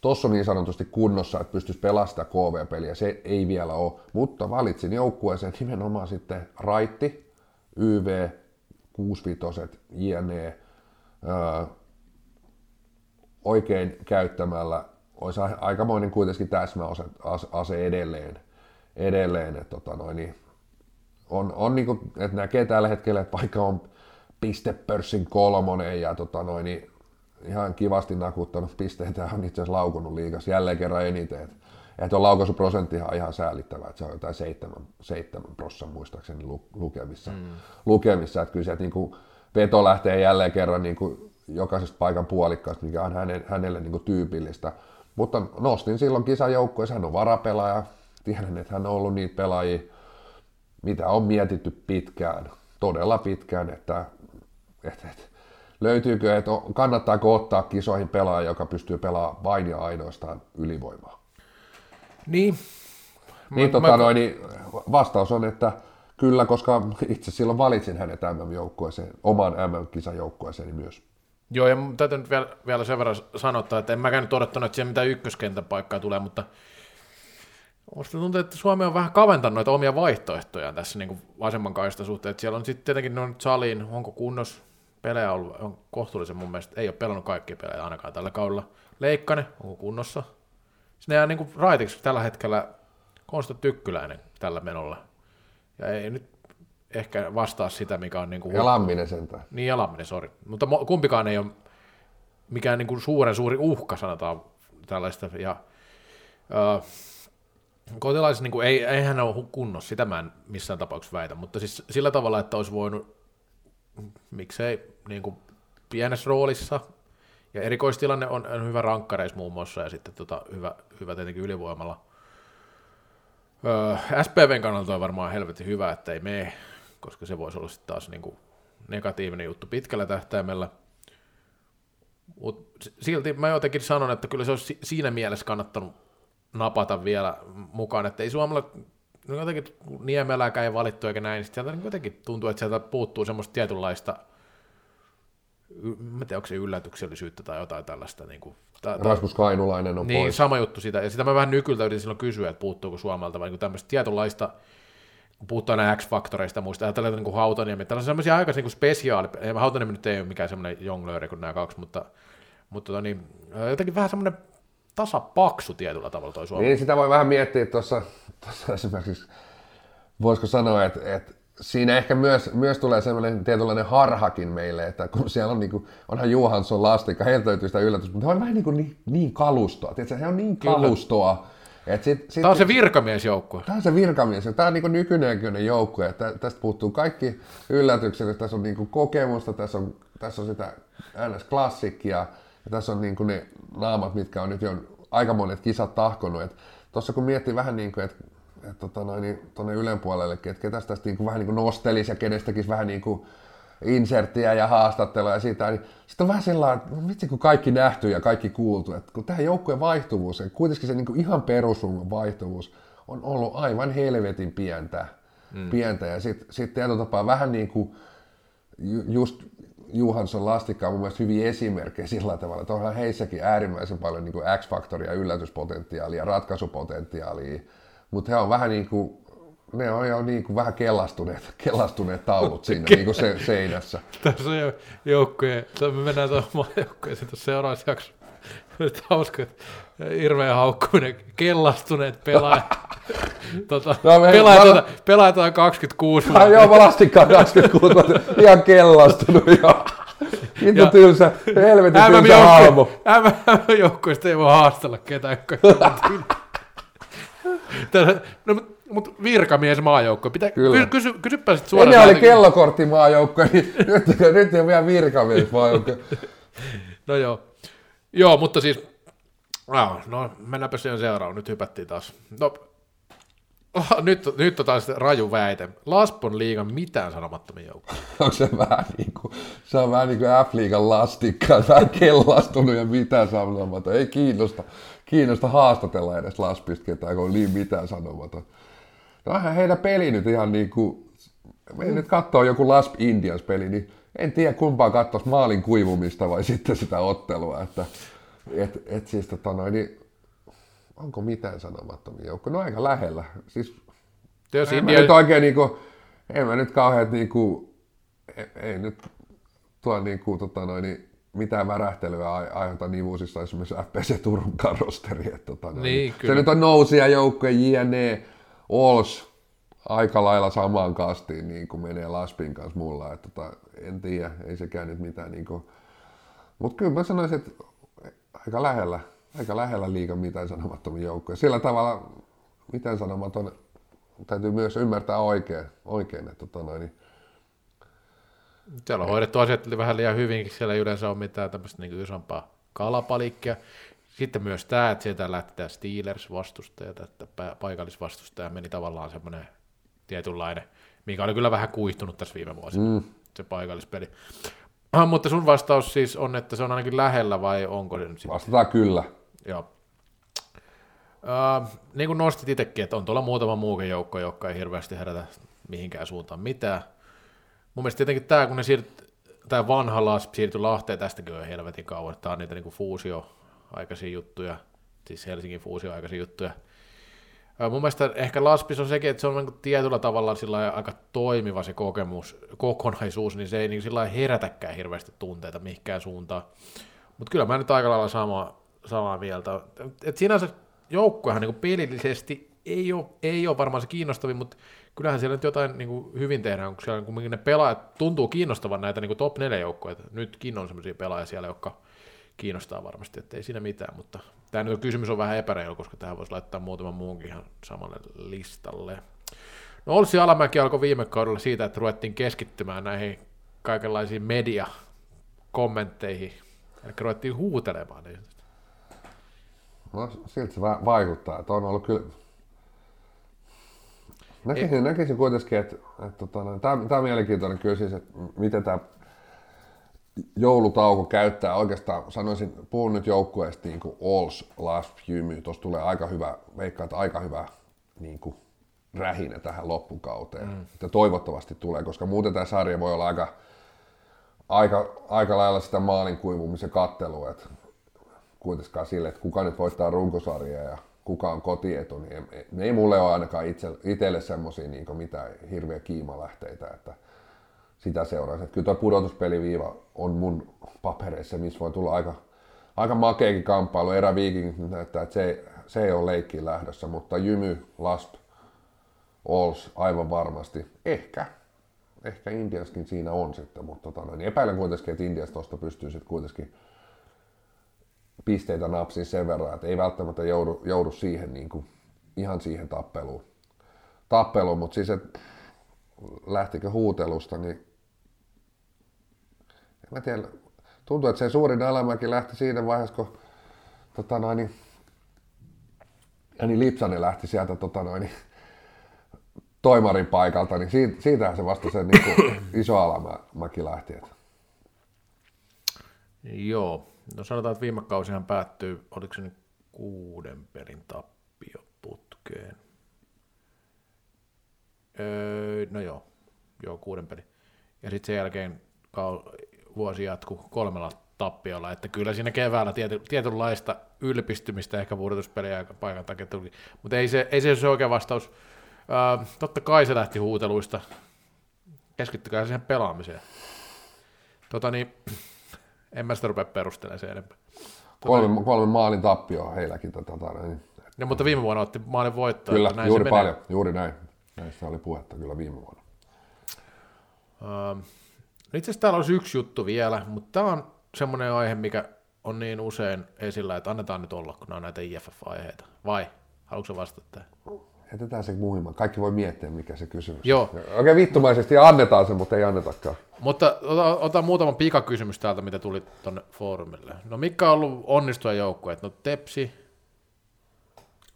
tossu niin sanotusti kunnossa, että pystyisi pelastamaan KV-peliä. Se ei vielä ole, mutta valitsin joukkueeseen nimenomaan sitten Raitti, YV, 65 JNE, öö, oikein käyttämällä olisi aikamoinen kuitenkin täsmäase edelleen, edelleen että tota noin, niin on, on niin kuin, että näkee tällä hetkellä, että vaikka on pistepörssin kolmonen ja tota noin, niin ihan kivasti nakuttanut pisteitä ja on itse asiassa laukunut liikas jälleen kerran eniten. Että et on laukaisuprosentti ihan, ihan säällittävä, että se on jotain 7, 7 prossan muistaakseni lukemissa. Mm. lukemissa. Että kyllä sieltä niin veto lähtee jälleen kerran niin kuin jokaisesta paikan puolikkaasta, mikä on hänen, hänelle niin kuin tyypillistä. Mutta nostin silloin kisajoukkoissa, hän on varapelaaja. Tiedän, että hän on ollut niitä pelaajia, mitä on mietitty pitkään, todella pitkään, että, että, että löytyykö, että kannattaako ottaa kisoihin pelaaja, joka pystyy pelaamaan vain ja ainoastaan ylivoimaa? Niin. Niin, mä, tota, mä... Noin, niin vastaus on, että kyllä, koska itse silloin valitsin hänet MM-joukkueeseen, oman MM-kisajoukkueeseeni myös. Joo, ja täytyy nyt vielä, vielä sen verran sanottaa, että en mäkään nyt odottanut, että siellä mitään ykköskentän paikkaa tulee, mutta Musta tuntuu, että Suomi on vähän kaventanut noita omia vaihtoehtojaan tässä niin vasemman kaista suhteen. Että siellä on sitten tietenkin noin saliin, onko kunnos, pelejä ollut, on kohtuullisen mun mielestä, ei ole pelannut kaikkia pelejä ainakaan tällä kaudella. Leikkane, onko kunnossa? Sinne jää niin raitiksi tällä hetkellä Konsta Tykkyläinen tällä menolla. Ja ei nyt ehkä vastaa sitä, mikä on... Niin kuin, ja Lamminen sentään. Niin, ja Lamminen, sori. Mutta kumpikaan ei ole mikään niin kuin suuren suuri uhka, sanotaan tällaista. Ja, äh, kotilaisissa niin kuin, ei, eihän ne ole kunnossa, sitä mä en missään tapauksessa väitä, mutta siis sillä tavalla, että olisi voinut miksei niin kuin pienessä roolissa. Ja erikoistilanne on, hyvä rankkareissa muun muassa ja sitten tota, hyvä, hyvä tietenkin ylivoimalla. Öö, SPVn kannalta on varmaan helvetin hyvä, että ei mene, koska se voisi olla sitten taas niin kuin negatiivinen juttu pitkällä tähtäimellä. Mut silti mä jotenkin sanon, että kyllä se olisi siinä mielessä kannattanut napata vielä mukaan, että ei Suomella no jotenkin Niemeläkään ei valittu eikä näin, niin sieltä niin jotenkin tuntuu, että sieltä puuttuu semmoista tietynlaista, mä tiedän, onko se yllätyksellisyyttä tai jotain tällaista. Niin kuin, ta, ta, Rasmus Kainulainen on Niin, pois. sama juttu sitä, ja sitä mä vähän nykyltä yritin silloin kysyä, että puuttuuko Suomalta vai niin tämmöistä tietynlaista, kun puhutaan näin X-faktoreista muista, ajatellaan niin kuin Hautaniemi, tällaisia semmoisia aika niin spesiaali, Hautaniemi nyt ei ole mikään semmoinen jonglööri kuin nämä kaksi, mutta, mutta tota niin, jotenkin vähän semmoinen tasapaksu tietyllä tavalla toi Suomi. Niin, sitä voi vähän miettiä tuossa, tuossa esimerkiksi, voisiko sanoa, että, että siinä ehkä myös, myös tulee sellainen tietynlainen harhakin meille, että kun siellä on niin kuin, onhan Johansson lastikka, heiltä löytyy sitä yllätystä, mutta he on vähän niin, kuin niin, niin kalustoa, tiedätkö, he on niin kalustoa, et sit, sit, tämä on se virkamiesjoukkue. Tämä on se virkamies. Tämä on niin nykyinen joukkue. Että tästä puuttuu kaikki yllätykset. Tässä on niin kokemusta, tässä on, tässä on sitä NS-klassikkia ja tässä on niin kuin ne naamat, mitkä on nyt jo aika monet kisat tahkonut. Tuossa kun miettii vähän niin kuin, että et, tota noin, niin, tuonne Ylen puolellekin, että ketäs tästä niin kuin, vähän niin kuin nostelisi ja kenestäkin vähän niin kuin inserttiä ja haastattelua ja sitä, niin sitten on vähän sellainen, että no vitsi kun kaikki nähty ja kaikki kuultu, että kun tähän joukkueen vaihtuvuus, ja kuitenkin se niin kuin ihan perusrungon vaihtuvuus on ollut aivan helvetin pientä, mm. pientä ja sitten sit tietyllä tapaa vähän niin kuin just Juhansson Lastikka on mun mielestä hyviä esimerkkejä sillä tavalla, että onhan heissäkin äärimmäisen paljon niin X-faktoria, yllätyspotentiaalia, ja ratkaisupotentiaalia, mutta he on vähän niin kuin, ne on jo niin kuin vähän kellastuneet, [laughs] kellastuneet taulut siinä niin kuin se, seinässä. Tässä on jo joukkojen, me mennään tuohon joukkojen tuossa seuraavassa jaksossa. Hauska, hirveä haukkuminen, kellastuneet pelaajat. [laughs] tota, no, me, pelaajat, mä... pelaajat on 26. Ah, joo, mä lastikkaan 26, ihan kellastunut jo. Vittu tylsä, helvetin tylsä haalmo. MM-joukkueesta ei voi haastella ketään. [laughs] no, mutta virkamies maajoukko. Pitää, Kyllä. Kysy, kysypä sitten suoraan. Ennen oli kellokortti maajoukko, niin [laughs] nyt, nyt on vielä virkamies maajoukko. no joo. Joo, mutta siis, no, no mennäänpä siihen seuraavaan. Nyt hypättiin taas. No, nyt, nyt on taas raju väite. Laspon liigan mitään sanomattomia joukkoja. [laughs] Onko se vähän niin kuin, se on vähän niin kuin F-liigan lastikka, vähän kellastunut ja mitään sanomatta. Ei kiinnosta, kiinnosta haastatella edes Laspista ketään, kun on niin mitään sanomatta. No onhan heidän peli nyt ihan niin kuin, me nyt katsoo joku Lasp Indians peli, niin en tiedä kumpaa katsoisi maalin kuivumista vai sitten sitä ottelua. Että, et, et siis tota noin, niin onko mitään sanomattomia joukko? No aika lähellä. Siis, Jos en India... nyt oikein niin kuin, en mä nyt kauhean niin kuin, ei, ei nyt tuo niin kuin, tota noin, niin mitään värähtelyä aiheuta nivuusissa esimerkiksi FPC Turun karosteri. Että, tota, niin, niin, se nyt on nousia joukkoja, JNE, Ols, aika lailla samaan kastiin niin kuin menee Laspin kanssa mulla. Että, tota, en tiedä, ei sekään nyt mitään. Niin kuin... Mutta kyllä mä sanoisin, että aika lähellä, aika lähellä liikan mitään sanomattomia joukkoja. Sillä tavalla mitään sanomaton täytyy myös ymmärtää oikein, oikein että tota noin, niin siellä on hoidettu asiat vähän liian hyvinkin, siellä ei yleensä ole mitään tämmöistä niin isompaa kalapalikkia. Sitten myös tämä, että sieltä lähti tämä Steelers vastustaja, että paikallisvastustaja meni tavallaan semmoinen tietynlainen, mikä oli kyllä vähän kuihtunut tässä viime vuosina, mm. se paikallispeli. Ah, mutta sun vastaus siis on, että se on ainakin lähellä vai onko se nyt sitten? Vastataan kyllä. Joo. Uh, niin kuin nostit itsekin, että on tuolla muutama muukin joukko, joka ei hirveästi herätä mihinkään suuntaan mitään. Mun mielestä tietenkin tämä, kun ne siirtyy, tämä vanha LASP siirtyi Lahteen, tästäkin on helvetin kauan, tämä on niitä niin fuusio-aikaisia juttuja, siis Helsingin fuusio-aikaisia juttuja. Mun mielestä ehkä Laspis on sekin, että se on niin tietyllä tavalla sillä aika toimiva se kokemus, kokonaisuus, niin se ei niin sillä herätäkään hirveästi tunteita mihinkään suuntaan. Mutta kyllä mä nyt aika lailla sama, samaa mieltä. Et sinänsä joukkuehan niin pelillisesti ei ole, ei ole varmaan se kiinnostavin, mutta kyllähän siellä nyt jotain niin hyvin tehdään, kun siellä kun ne pelaajat tuntuu kiinnostavan näitä niin top 4 joukkoja. Nytkin on sellaisia pelaajia siellä, jotka kiinnostaa varmasti, että ei siinä mitään, mutta tämä nyt on, kysymys on vähän epäreilu, koska tähän voisi laittaa muutaman muunkin ihan samalle listalle. No Olssi Alamäki alkoi viime kaudella siitä, että ruvettiin keskittymään näihin kaikenlaisiin media-kommentteihin, eli ruvettiin huutelemaan niistä. No siltä se vaikuttaa, että on ollut kyllä Näkisin, Ei. näkisin kuitenkin, että, että tota, no, tämä, tämä on mielenkiintoinen kyllä siis, että miten tämä joulutauko käyttää oikeastaan, sanoisin, puhun nyt joukkueesta niin kuin Alls, Last Jymy, tuossa tulee aika hyvä, veikkaan, että aika hyvä niin kuin, rähinä tähän loppukauteen. Mm. Että toivottavasti tulee, koska muuten tämä sarja voi olla aika, aika, aika lailla sitä maalin kuivumisen kattelua, että kuitenkaan sille, että kuka nyt voittaa runkosarjaa ja kuka on kotietu, niin ei, ei mulle ole ainakaan itse, itselle semmoisia niin mitään hirveä kiimalähteitä, että sitä seuraisi. Että kyllä tuo pudotuspeliviiva on mun papereissa, missä voi tulla aika, aika makeakin kamppailu. Eräviikin näyttää, että se se ei ole leikkiin lähdössä, mutta Jymy, Lasp, Ols aivan varmasti. Ehkä. Ehkä Indiaskin siinä on sitten, mutta tota, niin epäilen kuitenkin, että Indias tuosta pystyy sitten kuitenkin pisteitä napsiin sen verran, että ei välttämättä joudu, joudu siihen niin kuin, ihan siihen tappeluun. tappeluun mutta siis, että lähtikö huutelusta, niin mä tiedä, tuntuu, että se suurin alamäki lähti siinä vaiheessa, kun tota noin, niin, niin Lipsanen lähti sieltä tota noin, niin, toimarin paikalta, niin siitä, siitähän se vasta se niin kuin, [coughs] iso alamäki lähti. Että. Joo, no sanotaan, että viime kausihan päättyy, oliko se nyt kuuden pelin tappio putkeen. Öö, no joo, joo, kuuden pelin. Ja sitten sen jälkeen kau- vuosi jatkuu kolmella tappiolla, että kyllä siinä keväällä tiety, tietynlaista ylpistymistä ehkä pudotuspeliä paikan takia tuli, mutta ei se, ei se ole se oikea vastaus. Öö, totta kai se lähti huuteluista, keskittykää siihen pelaamiseen. Tota niin, en mä sitä rupea perustelemaan sen enempää. Kolme, kolme maalin tappioa heilläkin. Tota, niin. No, mutta viime vuonna otti maalin voittoa. Kyllä, näin juuri se paljon, juuri näin. Näistä oli puhetta kyllä viime vuonna. Uh, itse asiassa täällä olisi yksi juttu vielä, mutta tämä on semmoinen aihe, mikä on niin usein esillä, että annetaan nyt olla, kun nämä on näitä IFF-aiheita. Vai? Haluatko vastata tähän? Jätetään se muhimaan. Kaikki voi miettiä, mikä se kysymys Joo. Oikein vittumaisesti annetaan se, mutta ei annetakaan. Mutta ota, ota muutama pikakysymys täältä, mitä tuli tuonne foorumille. No mikä on ollut onnistuja joukkueet? No Tepsi.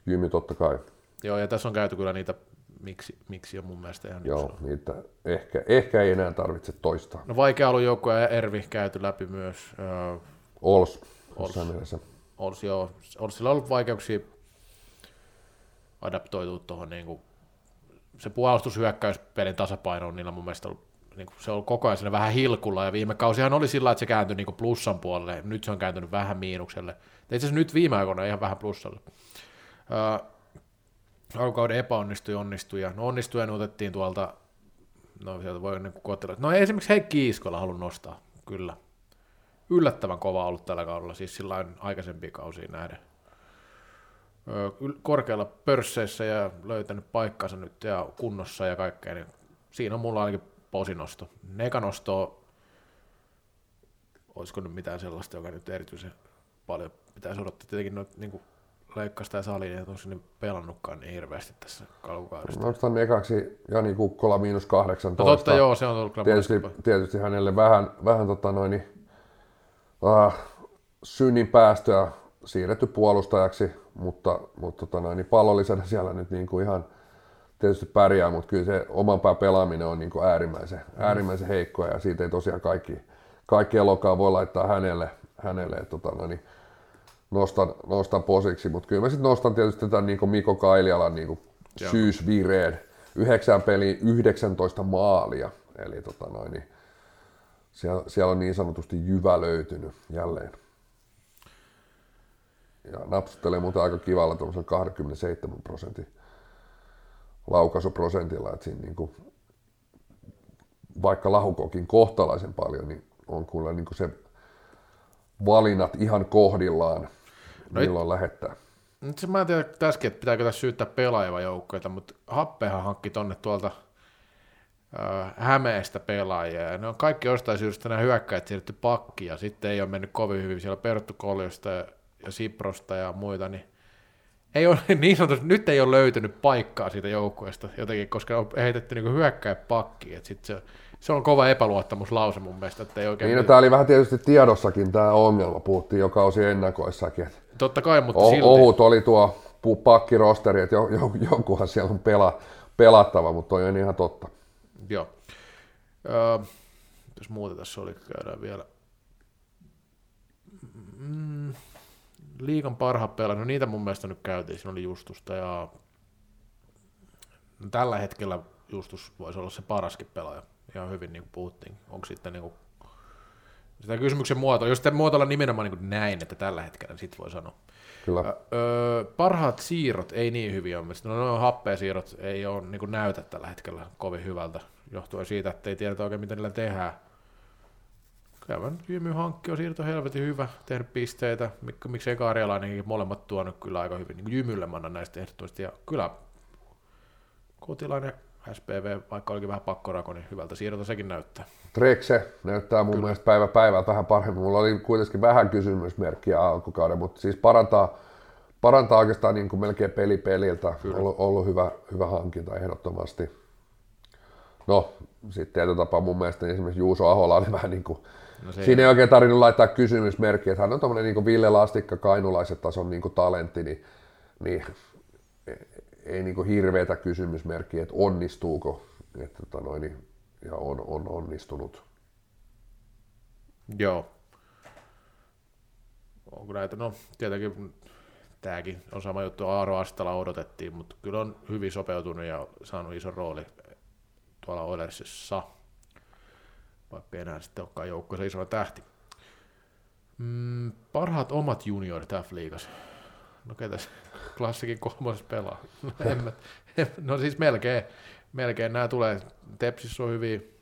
Jymy totta kai. Joo, ja tässä on käyty kyllä niitä, miksi, miksi on mun mielestä ihan Joo, niitä ehkä, ehkä ei enää tarvitse toistaa. No vaikea ollut joukkue ja Ervi käyty läpi myös. Öö, Ols, Ols. mielessä. Ols, joo, Olsilla on ollut vaikeuksia adaptoitua tuohon niin kuin, se puolustushyökkäyspelin tasapaino on niillä mun mielestä ollut, niin kuin, se on koko ajan vähän hilkulla, ja viime kausihan oli sillä, että se kääntyi niin kuin plussan puolelle, nyt se on kääntynyt vähän miinukselle. Itse asiassa nyt viime aikoina ihan vähän plussalle. Uh, alkukauden epäonnistui, onnistui, ja no onnistujen otettiin tuolta, no sieltä voi niin kotella. No esimerkiksi Heikki Iskola haluan nostaa, kyllä. Yllättävän kova ollut tällä kaudella, siis sillä aikaisempia kausia nähden korkealla pörsseissä ja löytänyt paikkansa nyt ja kunnossa ja kaikkea, niin siinä on mulla ainakin posinosto. Nekanosto, olisiko nyt mitään sellaista, joka nyt erityisen paljon pitäisi odottaa. Tietenkin noit niin leikkasta ja saliin, ei ole sinne pelannutkaan niin hirveästi tässä kalkukaudesta. No, onko ekaksi Jani Kukkola miinus 18? No totta joo, se on ollut kyllä tietysti, tietysti hänelle vähän, vähän tota noin, uh, synnin päästöä siirretty puolustajaksi, mutta, mutta tota noin, niin pallollisena siellä nyt niin kuin ihan tietysti pärjää, mutta kyllä se oman pää pelaaminen on niin kuin äärimmäisen, mm. äärimmäisen heikkoa ja siitä ei tosiaan kaikki, kaikki elokaa voi laittaa hänelle, hänelle että tota noin, niin nostan, nostan posiksi, mutta kyllä mä sitten nostan tietysti tämän niin Mikko Kailialan niin syysvireen, yhdeksän peliin 19 maalia, eli tota noin, niin siellä, siellä on niin sanotusti jyvä löytynyt jälleen. Ja napsuttelee muuten aika kivalla tuollaisella 27 prosentin laukaisuprosentilla, että siinä niin kuin, vaikka lahukokin kohtalaisen paljon, niin on kyllä niin kuin se valinnat ihan kohdillaan, no milloin it... lähettää. Nyt mä en tiedä tässäkin, että pitääkö tässä syyttää pelaajavan joukkoita, mutta Happehan hankki tonne tuolta äh, Hämeestä pelaajia, ja ne on kaikki jostain syystä nämä hyökkäät siirretty pakki, ja sitten ei ole mennyt kovin hyvin, siellä Perttu Koljosta ja ja Siprosta ja muita, niin ei ole, [laughs] niin sanotusti, nyt ei ole löytynyt paikkaa siitä joukkueesta jotenkin, koska on heitetty niin hyökkäjä pakki, että sit se, se, on kova epäluottamuslause mun mielestä, että ei oikein... Niin, no, tämä oli vähän tietysti tiedossakin tämä ongelma, puhuttiin jo kausi ennakoissakin. Totta kai, mutta oh, silti... Ohut oli tuo pakkirosteri, että jo, jo, jonkunhan siellä on pela, pelattava, mutta toi on ihan totta. Joo. Öö, jos muuta tässä oli, käydään vielä. Mm, liikan parhaat pelaajat, no niitä mun mielestä nyt käytiin, siinä oli Justusta ja no, tällä hetkellä Justus voisi olla se paraskin pelaaja, ihan hyvin niin kuin puhuttiin. Onko sitten niin kuin, sitä kysymyksen muoto, jos sitten muotoilla nimenomaan niin kuin näin, että tällä hetkellä, niin sitten voi sanoa. Kyllä. Öö, parhaat siirrot ei niin hyviä ole. No, no happea siirrot ei ole niin kuin näytä tällä hetkellä kovin hyvältä, johtuen siitä, että ei tiedetä oikein, mitä niillä tehdään. Kävän Jymy Hankki on siirto helvetin hyvä, tehnyt pisteitä, Mik, miksei Karjalainenkin molemmat tuonut kyllä aika hyvin, niin Jymylle mä näistä ehdottomasti, ja kyllä Kotilainen SPV, vaikka olikin vähän pakkorako, niin hyvältä siirrolta sekin näyttää. Trekse näyttää mun kyllä. mielestä päivä päivältä vähän paremmin. Mulla oli kuitenkin vähän kysymysmerkkiä alkukauden, mutta siis parantaa, parantaa oikeastaan niin kuin melkein peli peliltä. Ollut, ollut hyvä, hyvä hankinta ehdottomasti. No, sitten tietyllä tapaa mun mielestä niin esimerkiksi Juuso Ahola oli vähän niin kuin No se Siinä ei oikein tarvinnut laittaa kysymysmerkkiä, että hän on tuommoinen niin Ville Lastikka, kainulaiset tason niin talentti, niin, niin ei niinku hirveätä kysymysmerkkiä, että onnistuuko, että tota noin, ja on, on onnistunut. Joo. Onko näitä, no tietenkin tämäkin on sama juttu, Aaro Astala odotettiin, mutta kyllä on hyvin sopeutunut ja saanut ison rooli tuolla Oilersissa, vaikka enää sitten olekaan joukkoissa iso tähti. Mm, parhaat omat juniorit F-liigassa. No ketäs klassikin kolmosessa pelaa? [laughs] En mä, no siis melkein, melkein nämä tulee. Tepsissä on hyvin,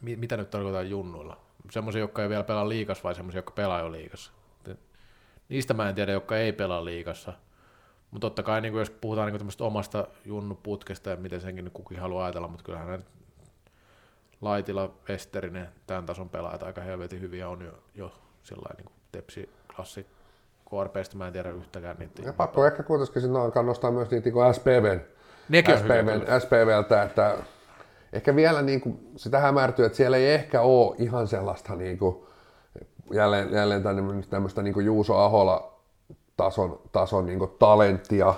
mitä nyt tarkoitan junnuilla? Semmoisia, jotka ei vielä pelaa liikas vai semmoisia, jotka pelaa jo liikassa? Niistä mä en tiedä, jotka ei pelaa liikassa. Mutta totta kai, niin jos puhutaan niin omasta junnuputkesta ja miten senkin kukin haluaa ajatella, mutta kyllähän näitä Laitila, Westerinen, tämän tason pelaajat aika helvetin hyviä on jo, jo sellainen niin tepsi klassi KRPstä, mä en tiedä yhtäkään niitä. Ja pakko ehkä kuitenkin sinne kannustaa myös niitä niin SPVn, Nekin SPVn, SPVltä, että ehkä vielä niin kuin sitä hämärtyy, että siellä ei ehkä ole ihan sellaista niin kuin, jälleen, jälleen tämmöistä niin kuin Juuso Ahola tason, tason niin kuin talenttia,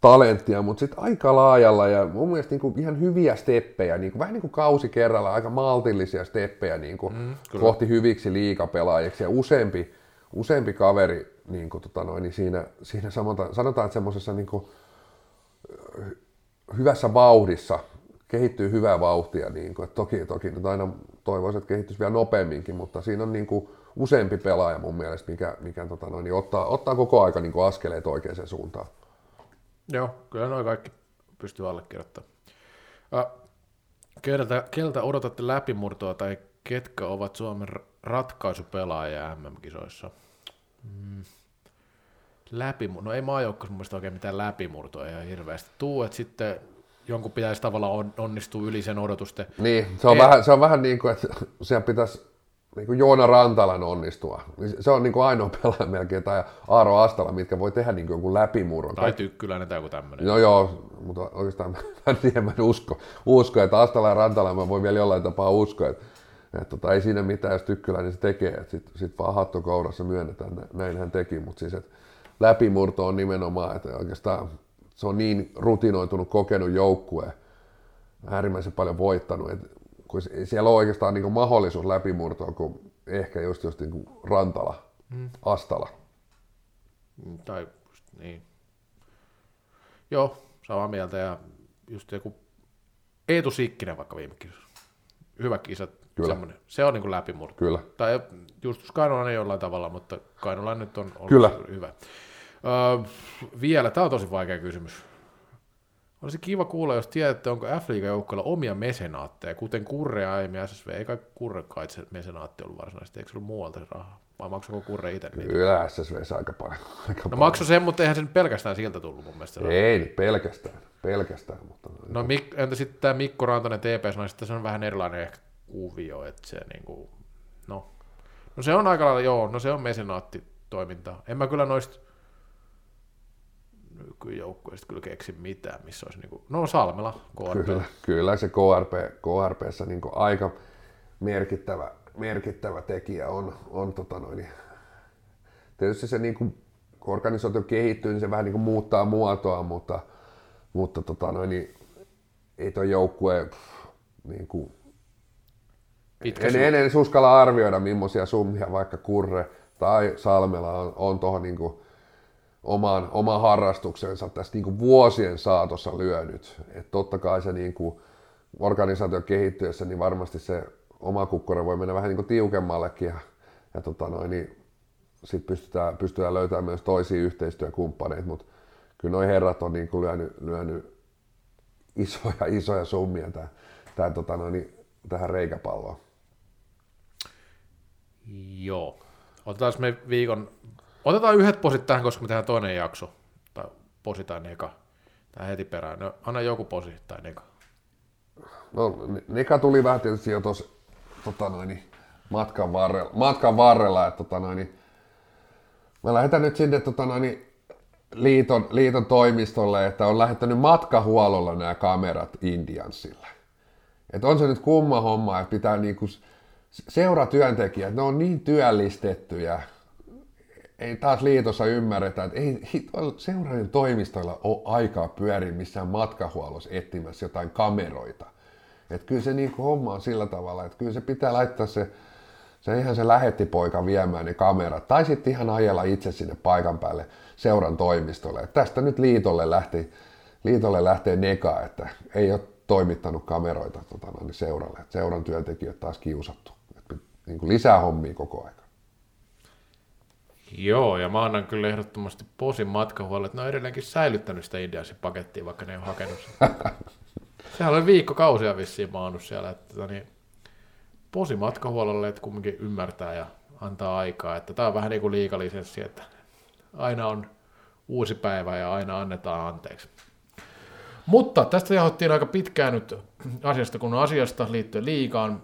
talenttia, mutta sitten aika laajalla ja mun mielestä niin kuin ihan hyviä steppejä, niin kuin, vähän niin kuin kausi kerralla, aika maltillisia steppejä niin kuin mm, kohti hyviksi liikapelaajiksi ja useampi, useampi kaveri niin kuin, tota noin, niin siinä, siinä sanotaan, sanotaan että semmoisessa niin kuin, hyvässä vauhdissa, kehittyy hyvää vauhtia, niin kuin, että toki, toki nyt aina toivoisin, että kehittyisi vielä nopeamminkin, mutta siinä on niin kuin, useampi pelaaja mun mielestä, mikä, mikä tota noin, niin ottaa, ottaa koko aika niin kuin askeleet oikeaan suuntaan. Joo, kyllä noin kaikki pystyy allekirjoittamaan. Keltä, keltä odotatte läpimurtoa tai ketkä ovat Suomen ratkaisupelaajia MM-kisoissa? Mm. Läpimur- no ei maajoukkoissa mun oikein mitään läpimurtoa ihan hirveästi. Tuu, että sitten jonkun pitäisi tavallaan on, onnistua yli sen odotusten. Niin, se on, Ei- vähän, se on vähän niin kuin, että siellä pitäisi niin kuin Joona Rantalan onnistua. Niin Se on niin kuin ainoa pelaaja melkein, tai Aaro Astala, mitkä voi tehdä niin kuin jonkun läpimurron. Tai tykkyläinen tai joku tämmöinen. No joo, mutta oikeastaan [laughs] mä en tiedä, mä en usko, usko, että Astala ja Rantala mä voin vielä jollain tapaa uskoa, että, että tota, ei siinä mitään, jos Tykkyläinen se tekee, että sitten sit vaan hattu kourassa myönnetään, näin hän teki, mutta siis että läpimurto on nimenomaan, että oikeastaan se on niin rutinoitunut, kokenut joukkue, äärimmäisen paljon voittanut, että kun siellä on oikeastaan niin mahdollisuus läpimurtoa, kuin ehkä just, just niin Rantala, mm. Astala. Mm, Tai just niin. Joo, samaa mieltä ja just joku Eetu Sikkinen vaikka viime kisassa. Hyvä kisa. Kyllä. Semmoinen. Se on niin kuin läpimurto. Kyllä. Tai Justus Kainolainen jollain tavalla, mutta Kainolainen nyt on ollut Kyllä. hyvä. Öö, vielä, tämä on tosi vaikea kysymys. Olisi kiva kuulla, jos tiedätte, onko f joukkoilla omia mesenaatteja, kuten Kurre ja aiemmin SSV. Ei kai Kurre kai se mesenaatti ollut varsinaisesti, eikö se ollut muualta se raha? Vai maksako Kurre itse niitä? Kyllä SSVssä aika paljon. Aika No paljon. maksoi sen, mutta eihän sen pelkästään siltä tullut mun mielestä. Ei pelkästään, pelkästään, mutta No Mik, entä sitten tämä Mikko Rantanen TPS, no sitten se on vähän erilainen ehkä kuvio, että se niinku, no, no se on aika lailla, joo, no se on mesenaattitoimintaa. En mä kyllä noista nykyjoukkueista kyllä keksi mitään, missä olisi niinku, no Salmela, KRP. kyllä, kyllä se KRP, KRPssä niin aika merkittävä, merkittävä tekijä on, on tota noin, tietysti se niin kuin, kun organisaatio kehittyy, niin se vähän niin kuin muuttaa muotoa, mutta, mutta tota noin, niin, ei tuo joukkue pff, niin kuin, Pitkä en, syy- en edes uskalla arvioida, millaisia summia vaikka Kurre tai Salmela on, on tuohon niin omaan, omaan harrastuksensa tässä niin kuin vuosien saatossa lyönyt. Et totta kai se niin kuin organisaation kehittyessä, niin varmasti se oma kukkura voi mennä vähän niin kuin tiukemmallekin ja, ja tota noin, niin sit pystytään, pystytään löytämään myös toisia yhteistyökumppaneita, mutta kyllä nuo herrat on niin kuin lyönyt, lyönyt isoja, [laughs] isoja summia tää, tää, tota noin, niin tähän reikäpalloon. Joo. Otetaan me viikon, otetaan yhdet posit tähän, koska me tehdään toinen jakso, tai posi tai neka, tähän heti perään. No, anna joku posi tai neka. No, Nika tuli vähän tietysti jo tuossa tota noin, matkan, varrella, matkan varrella, että tota noin, mä lähetän nyt sinne tota noin, liiton, liiton toimistolle, että on lähettänyt matkahuollolla nämä kamerat Indiansille. Et on se nyt kumma homma, että pitää niinku seuratyöntekijät, ne on niin työllistettyjä, ei taas liitossa ymmärretä, että ei seuraajien toimistoilla ole aikaa pyöriä missään matkahuollossa etsimässä jotain kameroita. Että kyllä se niin homma on sillä tavalla, että kyllä se pitää laittaa se, se ihan se lähettipoika viemään ne kamerat, tai sitten ihan ajella itse sinne paikan päälle seuran toimistolle. Et tästä nyt liitolle, lähti, liitolle lähtee neka, että ei ole toimittanut kameroita tota, niin seuralle. Et seuran työntekijät taas kiusattu. Et, niin kuin lisää hommia koko ajan. Joo, ja mä annan kyllä ehdottomasti posin matkahuolelle, että ne on edelleenkin säilyttänyt sitä Indiasin pakettia, vaikka ne ei ole hakenut sitä. [laughs] Sehän oli viikkokausia vissiin maannut siellä, että tota niin, posi matkahuollolle, että kumminkin ymmärtää ja antaa aikaa, että tämä on vähän niin kuin liikalisenssi, että aina on uusi päivä ja aina annetaan anteeksi. Mutta tästä jahottiin aika pitkään nyt asiasta kun asiasta liittyen liikaan.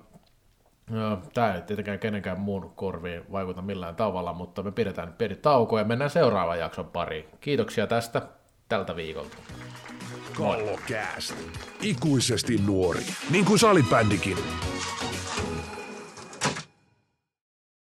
Tämä ei tietenkään kenenkään muun korviin vaikuta millään tavalla, mutta me pidetään pieni tauko ja mennään seuraavan jakson pariin. Kiitoksia tästä tältä viikolta. Kallokääst. Ikuisesti nuori, niin kuin salibändikin.